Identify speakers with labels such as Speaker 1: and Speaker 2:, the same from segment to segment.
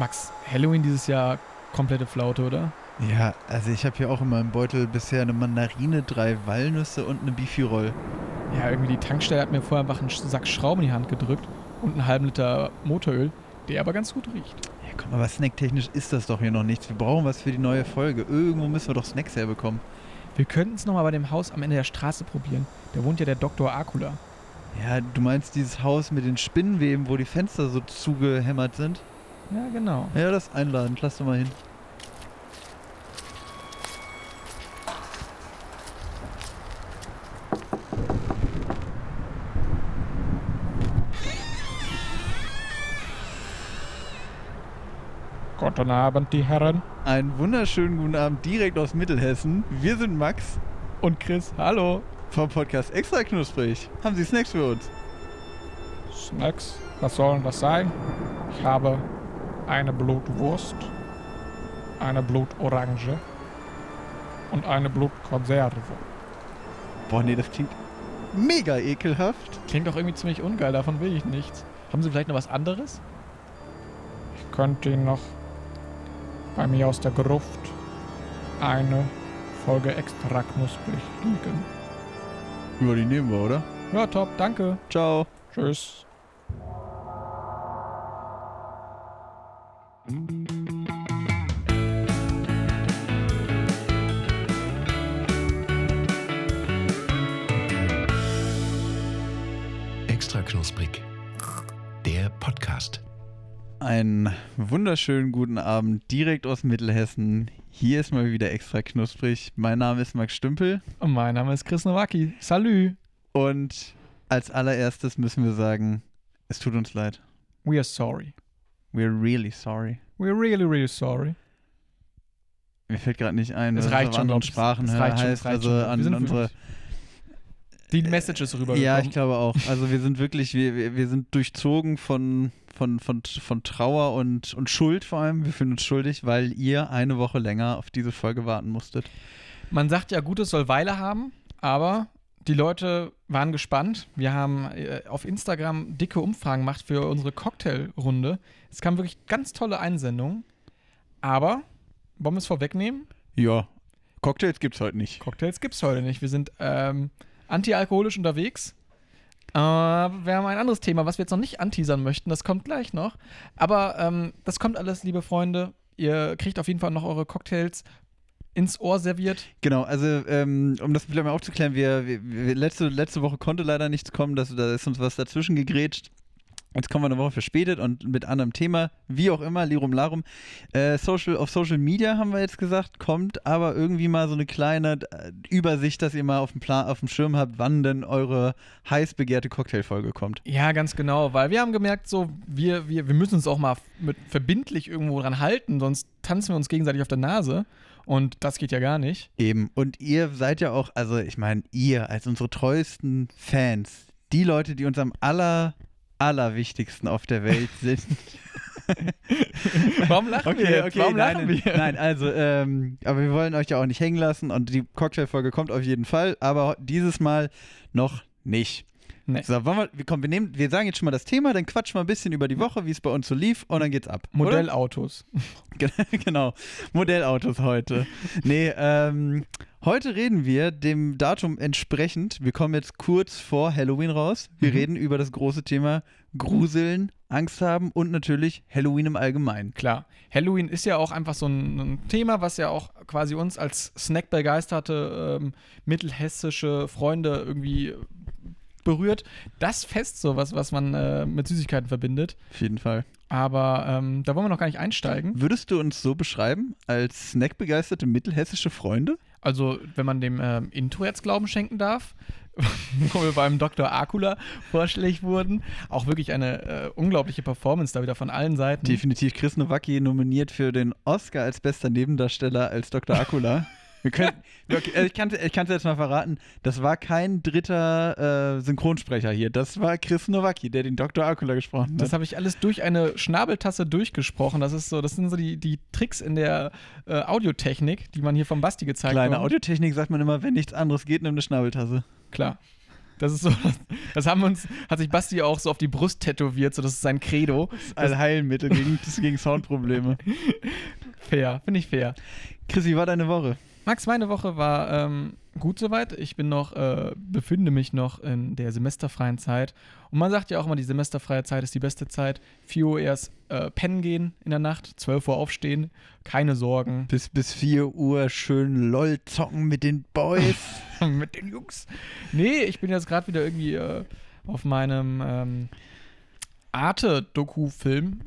Speaker 1: Max, Halloween dieses Jahr komplette Flaute, oder?
Speaker 2: Ja, also ich habe hier auch in meinem Beutel bisher eine Mandarine, drei Walnüsse und eine Bifi-Roll.
Speaker 1: Ja, irgendwie die Tankstelle hat mir vorher einfach einen Sack Schrauben in die Hand gedrückt und einen halben Liter Motoröl, der aber ganz gut riecht.
Speaker 2: Ja, komm, aber snacktechnisch ist das doch hier noch nichts. Wir brauchen was für die neue Folge. Irgendwo müssen wir doch Snacks herbekommen.
Speaker 1: Wir könnten es nochmal bei dem Haus am Ende der Straße probieren. Da wohnt ja der Dr. Akula.
Speaker 2: Ja, du meinst dieses Haus mit den Spinnenweben, wo die Fenster so zugehämmert sind?
Speaker 1: Ja, genau.
Speaker 2: Ja, das ist einladend. Lass doch mal hin.
Speaker 1: Guten Abend, die Herren.
Speaker 2: Einen wunderschönen guten Abend direkt aus Mittelhessen. Wir sind Max
Speaker 1: Und Chris, hallo.
Speaker 2: vom Podcast Extra Knusprig. Haben Sie Snacks für uns?
Speaker 1: Snacks, was soll denn das sein? Ich habe eine Blutwurst, eine Blutorange und eine Blutkonserve.
Speaker 2: Boah, nee, das klingt mega ekelhaft.
Speaker 1: Klingt doch irgendwie ziemlich ungeil, davon will ich nichts. Haben Sie vielleicht noch was anderes? Ich könnte Ihnen noch bei mir aus der Gruft eine Folge extra knusprig liegen.
Speaker 2: Ja, die nehmen wir, oder?
Speaker 1: Ja, top, danke.
Speaker 2: Ciao.
Speaker 1: Tschüss.
Speaker 2: Einen wunderschönen guten Abend direkt aus Mittelhessen. Hier ist mal wieder extra knusprig. Mein Name ist Max Stümpel
Speaker 1: Und mein Name ist Chris Nowacki. Salü.
Speaker 2: und als allererstes müssen wir sagen, es tut uns leid.
Speaker 1: We are sorry.
Speaker 2: We're really sorry.
Speaker 1: We're really, really sorry.
Speaker 2: Mir fällt gerade nicht ein,
Speaker 1: Es
Speaker 2: was
Speaker 1: reicht
Speaker 2: auf
Speaker 1: schon,
Speaker 2: anderen. Sprachen
Speaker 1: Es reicht schon, es
Speaker 2: heißt.
Speaker 1: reicht
Speaker 2: Also
Speaker 1: schon. Wir
Speaker 2: an
Speaker 1: sind
Speaker 2: unsere.
Speaker 1: Die Message ist rübergekommen.
Speaker 2: Ja, ich glaube auch. Also wir sind wirklich, wir, wir, wir sind durchzogen von, von, von, von Trauer und, und Schuld vor allem. Wir fühlen uns schuldig, weil ihr eine Woche länger auf diese Folge warten musstet.
Speaker 1: Man sagt ja, Gutes soll Weile haben, aber die Leute waren gespannt. Wir haben äh, auf Instagram dicke Umfragen gemacht für unsere Cocktailrunde. Es kamen wirklich ganz tolle Einsendungen. Aber, wollen wir es vorwegnehmen?
Speaker 2: Ja, Cocktails gibt's heute nicht.
Speaker 1: Cocktails gibt es heute nicht. Wir sind ähm, antialkoholisch unterwegs. Äh, wir haben ein anderes Thema, was wir jetzt noch nicht anteasern möchten. Das kommt gleich noch. Aber ähm, das kommt alles, liebe Freunde. Ihr kriegt auf jeden Fall noch eure Cocktails ins Ohr serviert.
Speaker 2: Genau, also ähm, um das vielleicht mal aufzuklären, wir, wir, letzte, letzte Woche konnte leider nichts kommen, das, da ist uns was dazwischen gegrätscht. Jetzt kommen wir eine Woche verspätet und mit anderem Thema, wie auch immer, Lirum Larum. Äh, Social, auf Social Media haben wir jetzt gesagt, kommt aber irgendwie mal so eine kleine äh, Übersicht, dass ihr mal auf dem, Plan, auf dem Schirm habt, wann denn eure heiß begehrte Cocktailfolge kommt.
Speaker 1: Ja, ganz genau, weil wir haben gemerkt, so, wir, wir, wir müssen uns auch mal mit verbindlich irgendwo dran halten, sonst tanzen wir uns gegenseitig auf der Nase. Und das geht ja gar nicht.
Speaker 2: Eben. Und ihr seid ja auch, also ich meine, ihr als unsere treuesten Fans, die Leute, die uns am aller, allerwichtigsten auf der Welt sind.
Speaker 1: Warum lachen wir jetzt? Warum
Speaker 2: nein,
Speaker 1: lachen
Speaker 2: nein,
Speaker 1: wir?
Speaker 2: Nein, also, ähm, aber wir wollen euch ja auch nicht hängen lassen und die Cocktailfolge kommt auf jeden Fall, aber dieses Mal noch nicht.
Speaker 1: Nee.
Speaker 2: So, wollen wir, komm, wir, nehmen, wir sagen jetzt schon mal das Thema, dann quatschen wir ein bisschen über die Woche, wie es bei uns so lief und dann geht's ab.
Speaker 1: Modellautos.
Speaker 2: genau. Modellautos heute. Nee, ähm, heute reden wir dem Datum entsprechend. Wir kommen jetzt kurz vor Halloween raus. Wir
Speaker 1: Mhm.
Speaker 2: reden über das große Thema Gruseln, Angst haben und natürlich Halloween im Allgemeinen.
Speaker 1: Klar. Halloween ist ja auch einfach so ein, ein Thema, was ja auch quasi uns als Snack-begeisterte ähm, mittelhessische Freunde irgendwie berührt. Das Fest, sowas, was man äh, mit Süßigkeiten verbindet.
Speaker 2: Auf jeden Fall.
Speaker 1: Aber ähm, da wollen wir noch gar nicht einsteigen.
Speaker 2: Würdest du uns so beschreiben als snackbegeisterte mittelhessische Freunde?
Speaker 1: Also, wenn man dem ähm, Intro jetzt Glauben schenken darf, wo wir beim Dr. Akula vorstellig wurden, auch wirklich eine äh, unglaubliche Performance da wieder von allen Seiten.
Speaker 2: Definitiv Chris Nowacki nominiert für den Oscar als bester Nebendarsteller als Dr. Akula. Wir können, okay, also ich kann es ich kann's jetzt mal verraten, das war kein dritter äh, Synchronsprecher hier. Das war Chris Nowacki, der den Dr. Akula gesprochen hat.
Speaker 1: Das habe ich alles durch eine Schnabeltasse durchgesprochen. Das ist so, das sind so die, die Tricks in der äh, Audiotechnik, die man hier vom Basti gezeigt
Speaker 2: Kleine
Speaker 1: hat.
Speaker 2: Audiotechnik sagt man immer, wenn nichts anderes geht, nimm eine Schnabeltasse.
Speaker 1: Klar. Das ist so, das haben uns, hat sich Basti auch so auf die Brust tätowiert, so das ist sein Credo.
Speaker 2: Allheilmittel gegen, gegen Soundprobleme.
Speaker 1: Fair, finde ich fair.
Speaker 2: Chris, wie war deine Woche?
Speaker 1: Max, meine Woche war ähm, gut soweit. Ich bin noch, äh, befinde mich noch in der semesterfreien Zeit. Und man sagt ja auch immer, die semesterfreie Zeit ist die beste Zeit. 4 Uhr erst äh, pennen gehen in der Nacht, 12 Uhr aufstehen, keine Sorgen.
Speaker 2: Bis, bis 4 Uhr schön LOL zocken mit den Boys.
Speaker 1: mit den Jungs. Nee, ich bin jetzt gerade wieder irgendwie äh, auf meinem ähm, Arte-Doku-Film.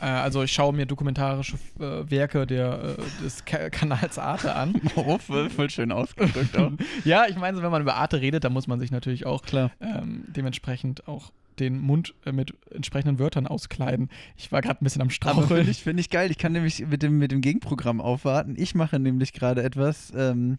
Speaker 1: äh, also ich schaue mir dokumentarische äh, Werke der, äh, des Ka Kanals Arte an.
Speaker 2: oh, voll, voll schön ausgedrückt auch.
Speaker 1: ja, ich meine, so, wenn man über Arte redet, dann muss man sich natürlich auch
Speaker 2: Klar.
Speaker 1: ähm, dementsprechend auch den Mund äh, mit entsprechenden Wörtern auskleiden. Ich war gerade ein bisschen am Straucheln.
Speaker 2: finde ich, find ich geil. Ich kann nämlich mit dem, mit dem Gegenprogramm aufwarten. Ich mache nämlich gerade etwas, ähm,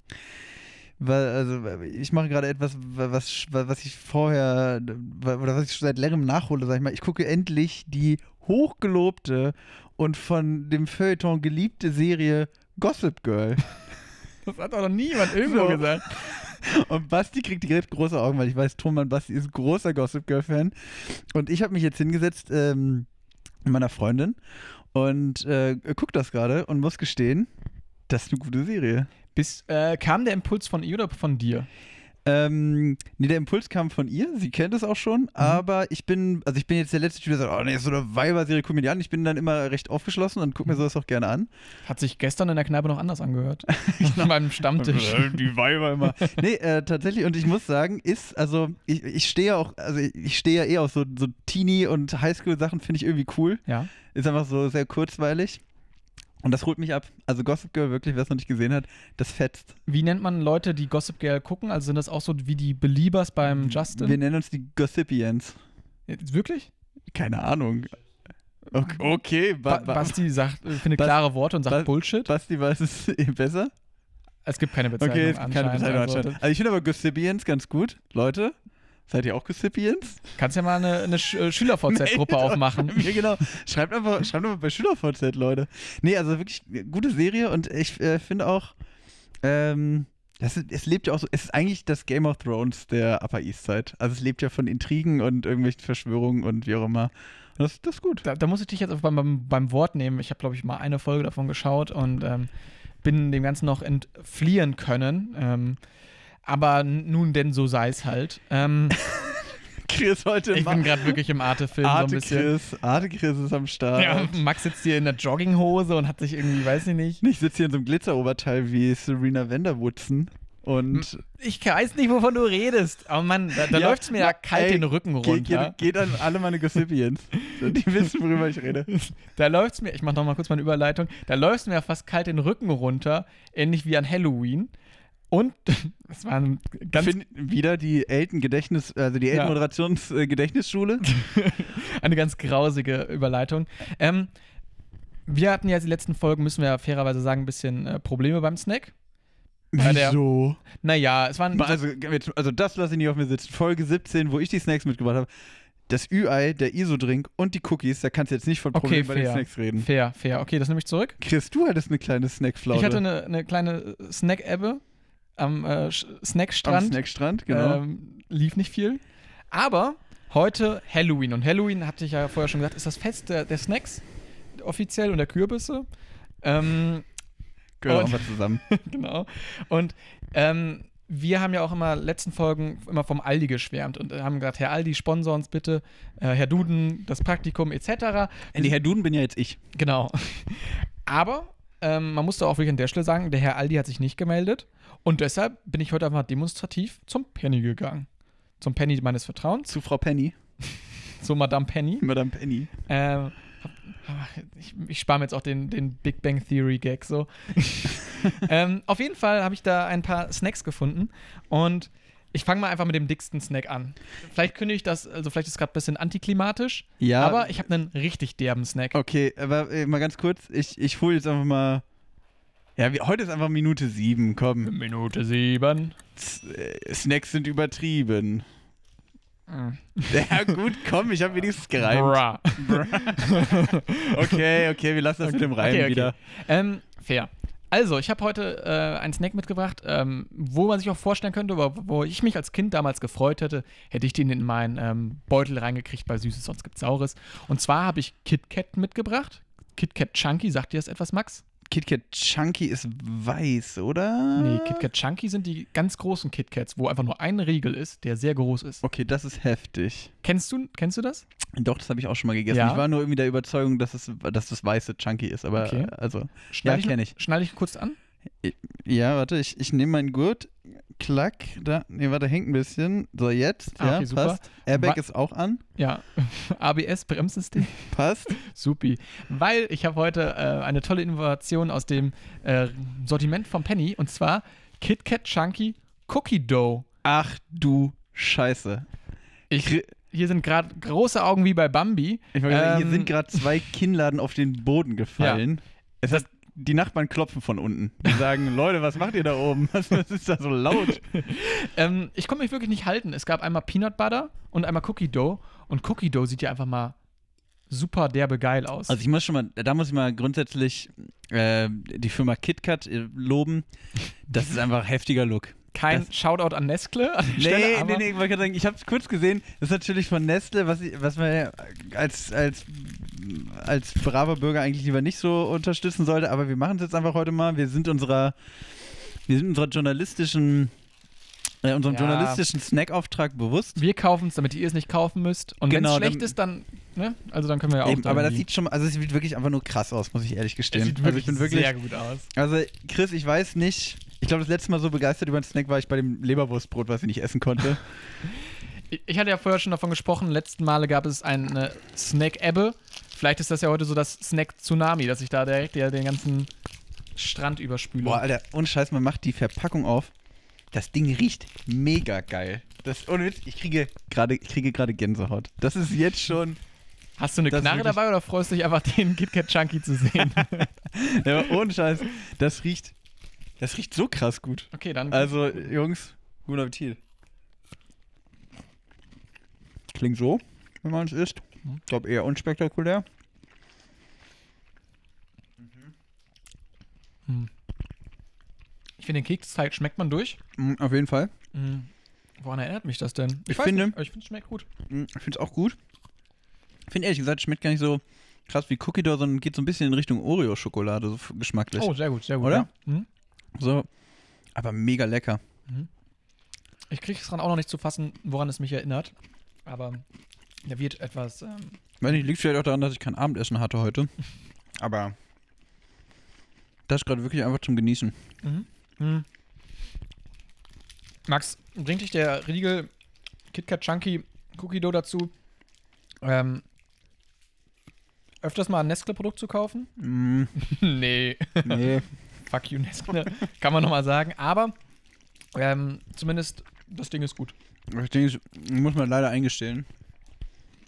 Speaker 2: weil, also ich mache gerade etwas, was, was ich vorher, oder was ich schon seit längerem nachhole, sag ich mal. Ich gucke endlich die hochgelobte und von dem Feuilleton geliebte Serie Gossip Girl.
Speaker 1: Das hat doch noch niemand irgendwo
Speaker 2: So.
Speaker 1: gesagt.
Speaker 2: Und Basti kriegt direkt große Augen, weil ich weiß, Thomann Basti ist großer Gossip Girl-Fan. Und ich habe mich jetzt hingesetzt ähm, mit meiner Freundin und äh, guck das gerade und muss gestehen, das ist eine gute Serie.
Speaker 1: Bis, äh, kam der Impuls von ihr oder von dir?
Speaker 2: Ähm, nee, der Impuls kam von ihr, sie kennt es auch schon, aber ich bin, also ich bin jetzt der letzte Typ, der sagt, oh nee, so eine Weiber-Serie, guck mir die an. Ich bin dann immer recht aufgeschlossen und guck mir sowas auch gerne an.
Speaker 1: Hat sich gestern in der Kneipe noch anders angehört. Beim Stammtisch.
Speaker 2: die Weiber immer. nee, äh, tatsächlich, und ich muss sagen, ist, also, ich, ich stehe ja auch, also ich, ich stehe ja eh auf so, so Teenie- und Highschool-Sachen, finde ich irgendwie cool.
Speaker 1: Ja.
Speaker 2: Ist einfach so sehr kurzweilig. Und das holt mich ab. Also Gossip Girl, wirklich, wer es noch nicht gesehen hat, das fetzt.
Speaker 1: Wie nennt man Leute, die Gossip Girl gucken? Also sind das auch so wie die Beliebers beim Justin?
Speaker 2: Wir nennen uns die Gossipians.
Speaker 1: Wirklich?
Speaker 2: Keine Ahnung. Okay, okay
Speaker 1: Ba
Speaker 2: ba ba
Speaker 1: Basti sagt, äh, findet
Speaker 2: Bas-
Speaker 1: klare Worte und sagt
Speaker 2: Bas-
Speaker 1: Bullshit.
Speaker 2: Basti weiß es eh besser.
Speaker 1: Es gibt keine Bezeichnung.
Speaker 2: Okay, es gibt keine. Bezeichnung
Speaker 1: Also.
Speaker 2: Also ich finde aber Gossipians ganz gut. Leute, seid ihr auch Gossipians?
Speaker 1: kannst ja mal eine, eine Sch äh, Schüler-VZ-Gruppe aufmachen.
Speaker 2: Ja, genau. Schreibt einfach, schreibt einfach bei SchülerVZ, Leute. Nee, also wirklich gute Serie und ich äh, finde auch, ähm, das ist, es lebt ja auch so, es ist eigentlich das Game of Thrones der Upper East Side. Also es lebt ja von Intrigen und irgendwelchen Verschwörungen und wie auch immer. Das, das ist gut.
Speaker 1: Da, da muss ich dich jetzt auch beim, beim, beim Wort nehmen. Ich habe, glaube ich, mal eine Folge davon geschaut und ähm, bin dem Ganzen noch entfliehen können. Ähm, aber nun denn, so sei es halt. Ähm,
Speaker 2: Chris heute
Speaker 1: ich bin gerade wirklich im Arte-Film so ein
Speaker 2: Arte
Speaker 1: bisschen.
Speaker 2: Chris, Arte Chris ist am Start.
Speaker 1: Ja, Max sitzt hier in der Jogginghose und hat sich irgendwie, weiß ich nicht.
Speaker 2: Ich sitze hier in so einem Glitzeroberteil wie Serena Vanderwoodson und
Speaker 1: Ich weiß nicht, wovon du redest. Aber Mann, da, da
Speaker 2: Ja,
Speaker 1: läuft es mir ja kalt
Speaker 2: ey,
Speaker 1: den Rücken runter.
Speaker 2: geht, geht an alle meine Gossipians. Die wissen, worüber ich rede.
Speaker 1: Da läuft es mir, ich mache noch mal kurz meine Überleitung, da läuft es mir ja fast kalt den Rücken runter, ähnlich wie an Halloween. Und es war ein ganz,
Speaker 2: Find, wieder die Elten Gedächtnis, also die Elten
Speaker 1: Ja.
Speaker 2: Moderations äh, Gedächtnisschule.
Speaker 1: eine ganz grausige Überleitung. Ähm, wir hatten ja die letzten Folgen, müssen wir ja fairerweise sagen, ein bisschen äh, Probleme beim Snack. Bei der-
Speaker 2: Wieso?
Speaker 1: Naja, es waren.
Speaker 2: Also, also das lasse ich nicht auf mir sitzen. Folge 17, wo ich die Snacks mitgebracht habe. Das Ü-Ei, der ISO-Drink und die Cookies, da kannst du jetzt nicht von
Speaker 1: Okay,
Speaker 2: Problemen bei den. Snacks reden.
Speaker 1: fair, fair. Okay, das nehme ich zurück.
Speaker 2: Chris, du hattest eine kleine Snackflaute.
Speaker 1: Ich hatte eine, eine kleine Snack-Ebbe am äh, Sch-
Speaker 2: am
Speaker 1: Snackstrand.
Speaker 2: Snackstrand, genau.
Speaker 1: Ähm, lief nicht viel. Aber heute Halloween. Und Halloween, hatte ich ja vorher schon gesagt, ist das Fest der, der Snacks offiziell und der Kürbisse. Ähm, und-
Speaker 2: mal zusammen.
Speaker 1: genau. Und ähm, wir haben ja auch immer letzten Folgen immer vom Aldi geschwärmt und haben gesagt, Herr Aldi, sponsor uns bitte, äh, Herr Duden, das Praktikum etc.
Speaker 2: Nee, Herr Duden bin ja jetzt ich.
Speaker 1: Genau. Aber ähm, man musste auch wirklich an der Stelle sagen, der Herr Aldi hat sich nicht gemeldet und deshalb bin ich heute einfach demonstrativ zum Penny gegangen. Zum Penny meines Vertrauens,
Speaker 2: Zu Frau Penny.
Speaker 1: zu Madame Penny.
Speaker 2: Madame Penny.
Speaker 1: Ähm, ich ich spare mir jetzt auch den, den Big Bang Theory Gag so. ähm, auf jeden Fall habe ich da ein paar Snacks gefunden und ich fange mal einfach mit dem dicksten Snack an. Vielleicht kündige ich das, also vielleicht ist es gerade ein bisschen antiklimatisch,
Speaker 2: Ja.
Speaker 1: aber ich habe einen richtig derben Snack.
Speaker 2: Okay, aber äh, mal ganz kurz, ich, ich hole jetzt einfach mal. Ja, wir, heute ist einfach Minute sieben, komm.
Speaker 1: Minute sieben.
Speaker 2: S äh, Snacks sind übertrieben.
Speaker 1: Mm.
Speaker 2: Ja, gut, komm, ich habe wenigstens gereimt.
Speaker 1: Bra.
Speaker 2: Okay, okay, wir lassen das mit dem Reim
Speaker 1: Okay, okay.
Speaker 2: wieder.
Speaker 1: Ähm, fair. Also, ich habe heute äh, einen Snack mitgebracht, ähm, wo man sich auch vorstellen könnte, wo, wo ich mich als Kind damals gefreut hätte, hätte ich den in meinen ähm, Beutel reingekriegt bei Süßes, sonst gibt's Saures. Und zwar habe ich KitKat mitgebracht. KitKat Chunky, sagt dir das etwas, Max?
Speaker 2: KitKat Chunky ist weiß, oder?
Speaker 1: Nee, KitKat Chunky sind die ganz großen KitKats, wo einfach nur ein Riegel ist, der sehr groß ist.
Speaker 2: Okay, das ist heftig.
Speaker 1: Kennst du, kennst du das?
Speaker 2: Doch, das habe ich auch schon mal gegessen.
Speaker 1: Ja?
Speaker 2: Ich war nur irgendwie der Überzeugung, dass es, dass das weiße Chunky ist, aber
Speaker 1: Okay.
Speaker 2: also.
Speaker 1: Schneid
Speaker 2: Ja, ich.
Speaker 1: Schneide ich kurz an?
Speaker 2: Ja, warte, ich, ich nehme meinen Gurt. Klack, da, nee, warte, hängt ein bisschen. So, jetzt,
Speaker 1: Ah,
Speaker 2: ja,
Speaker 1: okay, super.
Speaker 2: passt. Airbag
Speaker 1: Wa-
Speaker 2: ist auch an,
Speaker 1: Ja. ABS-Bremssystem.
Speaker 2: passt.
Speaker 1: Supi. Weil ich habe heute äh, eine tolle Innovation aus dem äh, Sortiment von Penny und zwar KitKat Chunky Cookie Dough.
Speaker 2: Ach du Scheiße.
Speaker 1: Ich, hier sind gerade große Augen wie bei Bambi.
Speaker 2: Ich wollte sagen, hier
Speaker 1: Ähm,
Speaker 2: sind gerade zwei Kinnladen auf den Boden gefallen. Es hat, die Nachbarn klopfen von unten. Die sagen, Leute, was macht ihr da oben? Was, was ist da so laut?
Speaker 1: Ähm, ich konnte mich wirklich nicht halten. Es gab einmal Peanut Butter und einmal Cookie Dough. Und Cookie Dough sieht ja einfach mal super derbe geil aus.
Speaker 2: Also ich muss schon mal, da muss ich mal grundsätzlich äh, die Firma KitKat äh, loben. Das ist einfach heftiger Look.
Speaker 1: Kein
Speaker 2: das-
Speaker 1: Shoutout an Nestle an
Speaker 2: Nee,
Speaker 1: Stelle,
Speaker 2: nee, nee, ich sagen, ich habe es kurz gesehen. Das ist natürlich von Nestle, was, ich, was man als, als, als braver Bürger eigentlich lieber nicht so unterstützen sollte. Aber wir machen es jetzt einfach heute mal. Wir sind unserer, wir sind unserer journalistischen, äh, unserem
Speaker 1: Ja.
Speaker 2: journalistischen Snackauftrag bewusst.
Speaker 1: wir kaufen es, damit ihr es nicht kaufen müsst. Und wenn
Speaker 2: Genau,
Speaker 1: es schlecht
Speaker 2: dann-
Speaker 1: ist, dann, ne? Also dann können wir ja auch
Speaker 2: Eben,
Speaker 1: da
Speaker 2: aber das sieht schon, also es sieht wirklich einfach nur krass aus, muss ich ehrlich
Speaker 1: es
Speaker 2: gestehen.
Speaker 1: sieht
Speaker 2: also
Speaker 1: wirklich,
Speaker 2: ich bin wirklich,
Speaker 1: sehr gut aus.
Speaker 2: also Chris, ich weiß nicht. Ich glaube, das letzte Mal so begeistert über einen Snack war ich bei dem Leberwurstbrot, was ich nicht essen konnte.
Speaker 1: Ich- hatte ja vorher schon davon gesprochen, letzten Male gab es eine Snack-Ebbe. Vielleicht ist das ja heute so das Snack-Tsunami, dass ich da direkt ja den ganzen Strand überspüle.
Speaker 2: Boah, Alter, ohne Scheiß, man macht die Verpackung auf. Das Ding riecht mega geil. Das, ohne Witz, ich kriege gerade, ich kriege gerade Gänsehaut. Das ist jetzt schon.
Speaker 1: Hast du eine Knarre dabei oder freust du dich einfach, den KitKat Chunky zu sehen?
Speaker 2: Ja, ohne Scheiß, das riecht. Das riecht so krass gut.
Speaker 1: okay, dann.
Speaker 2: Also, Jungs, guten Appetit. Klingt so, wenn man es isst. Ich glaube eher unspektakulär.
Speaker 1: ich finde, den Keksteig schmeckt man durch.
Speaker 2: Mm, auf jeden Fall.
Speaker 1: Mhm. Woran erinnert mich das denn?
Speaker 2: Ich
Speaker 1: weiß
Speaker 2: finde-
Speaker 1: Nicht, ich finde, es schmeckt gut.
Speaker 2: Mm, Ich finde es auch gut. Ich finde ehrlich gesagt, es schmeckt gar nicht so krass wie Cookie Dough, sondern geht so ein bisschen in Richtung Oreo-Schokolade, so geschmacklich.
Speaker 1: Oh, sehr gut, sehr gut.
Speaker 2: Oder?
Speaker 1: Ja. Mhm.
Speaker 2: So, aber mega lecker.
Speaker 1: Ich kriege es dran auch noch nicht zu fassen, woran es mich erinnert. Aber der wird etwas. Ähm,
Speaker 2: Weiß nicht, liegt vielleicht auch daran, dass ich kein Abendessen hatte heute. Aber das ist gerade wirklich einfach zum Genießen.
Speaker 1: Mhm. Max, bringt dich der Riegel KitKat Chunky Cookie Dough dazu, ähm, öfters mal ein Nestle-Produkt zu kaufen?
Speaker 2: Mm,
Speaker 1: nee.
Speaker 2: nee.
Speaker 1: Fuck you, Nestle. Kann man nochmal sagen. Aber ähm, zumindest das Ding ist gut.
Speaker 2: Das Ding ist, muss man leider eingestehen.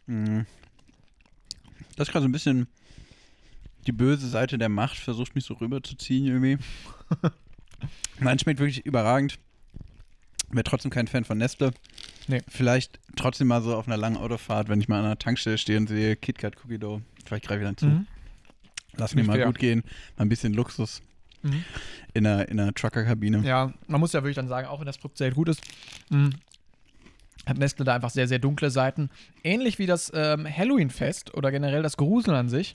Speaker 2: Mm. Das ist gerade so ein bisschen die böse Seite der Macht, versucht mich so rüberzuziehen irgendwie. Nein, schmeckt wirklich überragend. Wäre trotzdem kein Fan von Nestle.
Speaker 1: Nee.
Speaker 2: Vielleicht trotzdem mal so auf einer langen Autofahrt, wenn ich mal an einer Tankstelle stehe und sehe KitKat Cookie Dough. Vielleicht greife ich dann zu.
Speaker 1: Mhm.
Speaker 2: Lass mir mal
Speaker 1: fair.
Speaker 2: gut gehen. Mal ein bisschen Luxus
Speaker 1: Mhm.
Speaker 2: in einer, in einer Trucker-Kabine.
Speaker 1: Ja, man muss ja wirklich dann sagen, auch wenn das Produkt sehr gut ist, mh, hat Nestle da einfach sehr, sehr dunkle Seiten. Ähnlich wie das ähm, Halloween-Fest oder generell das Gruseln an sich.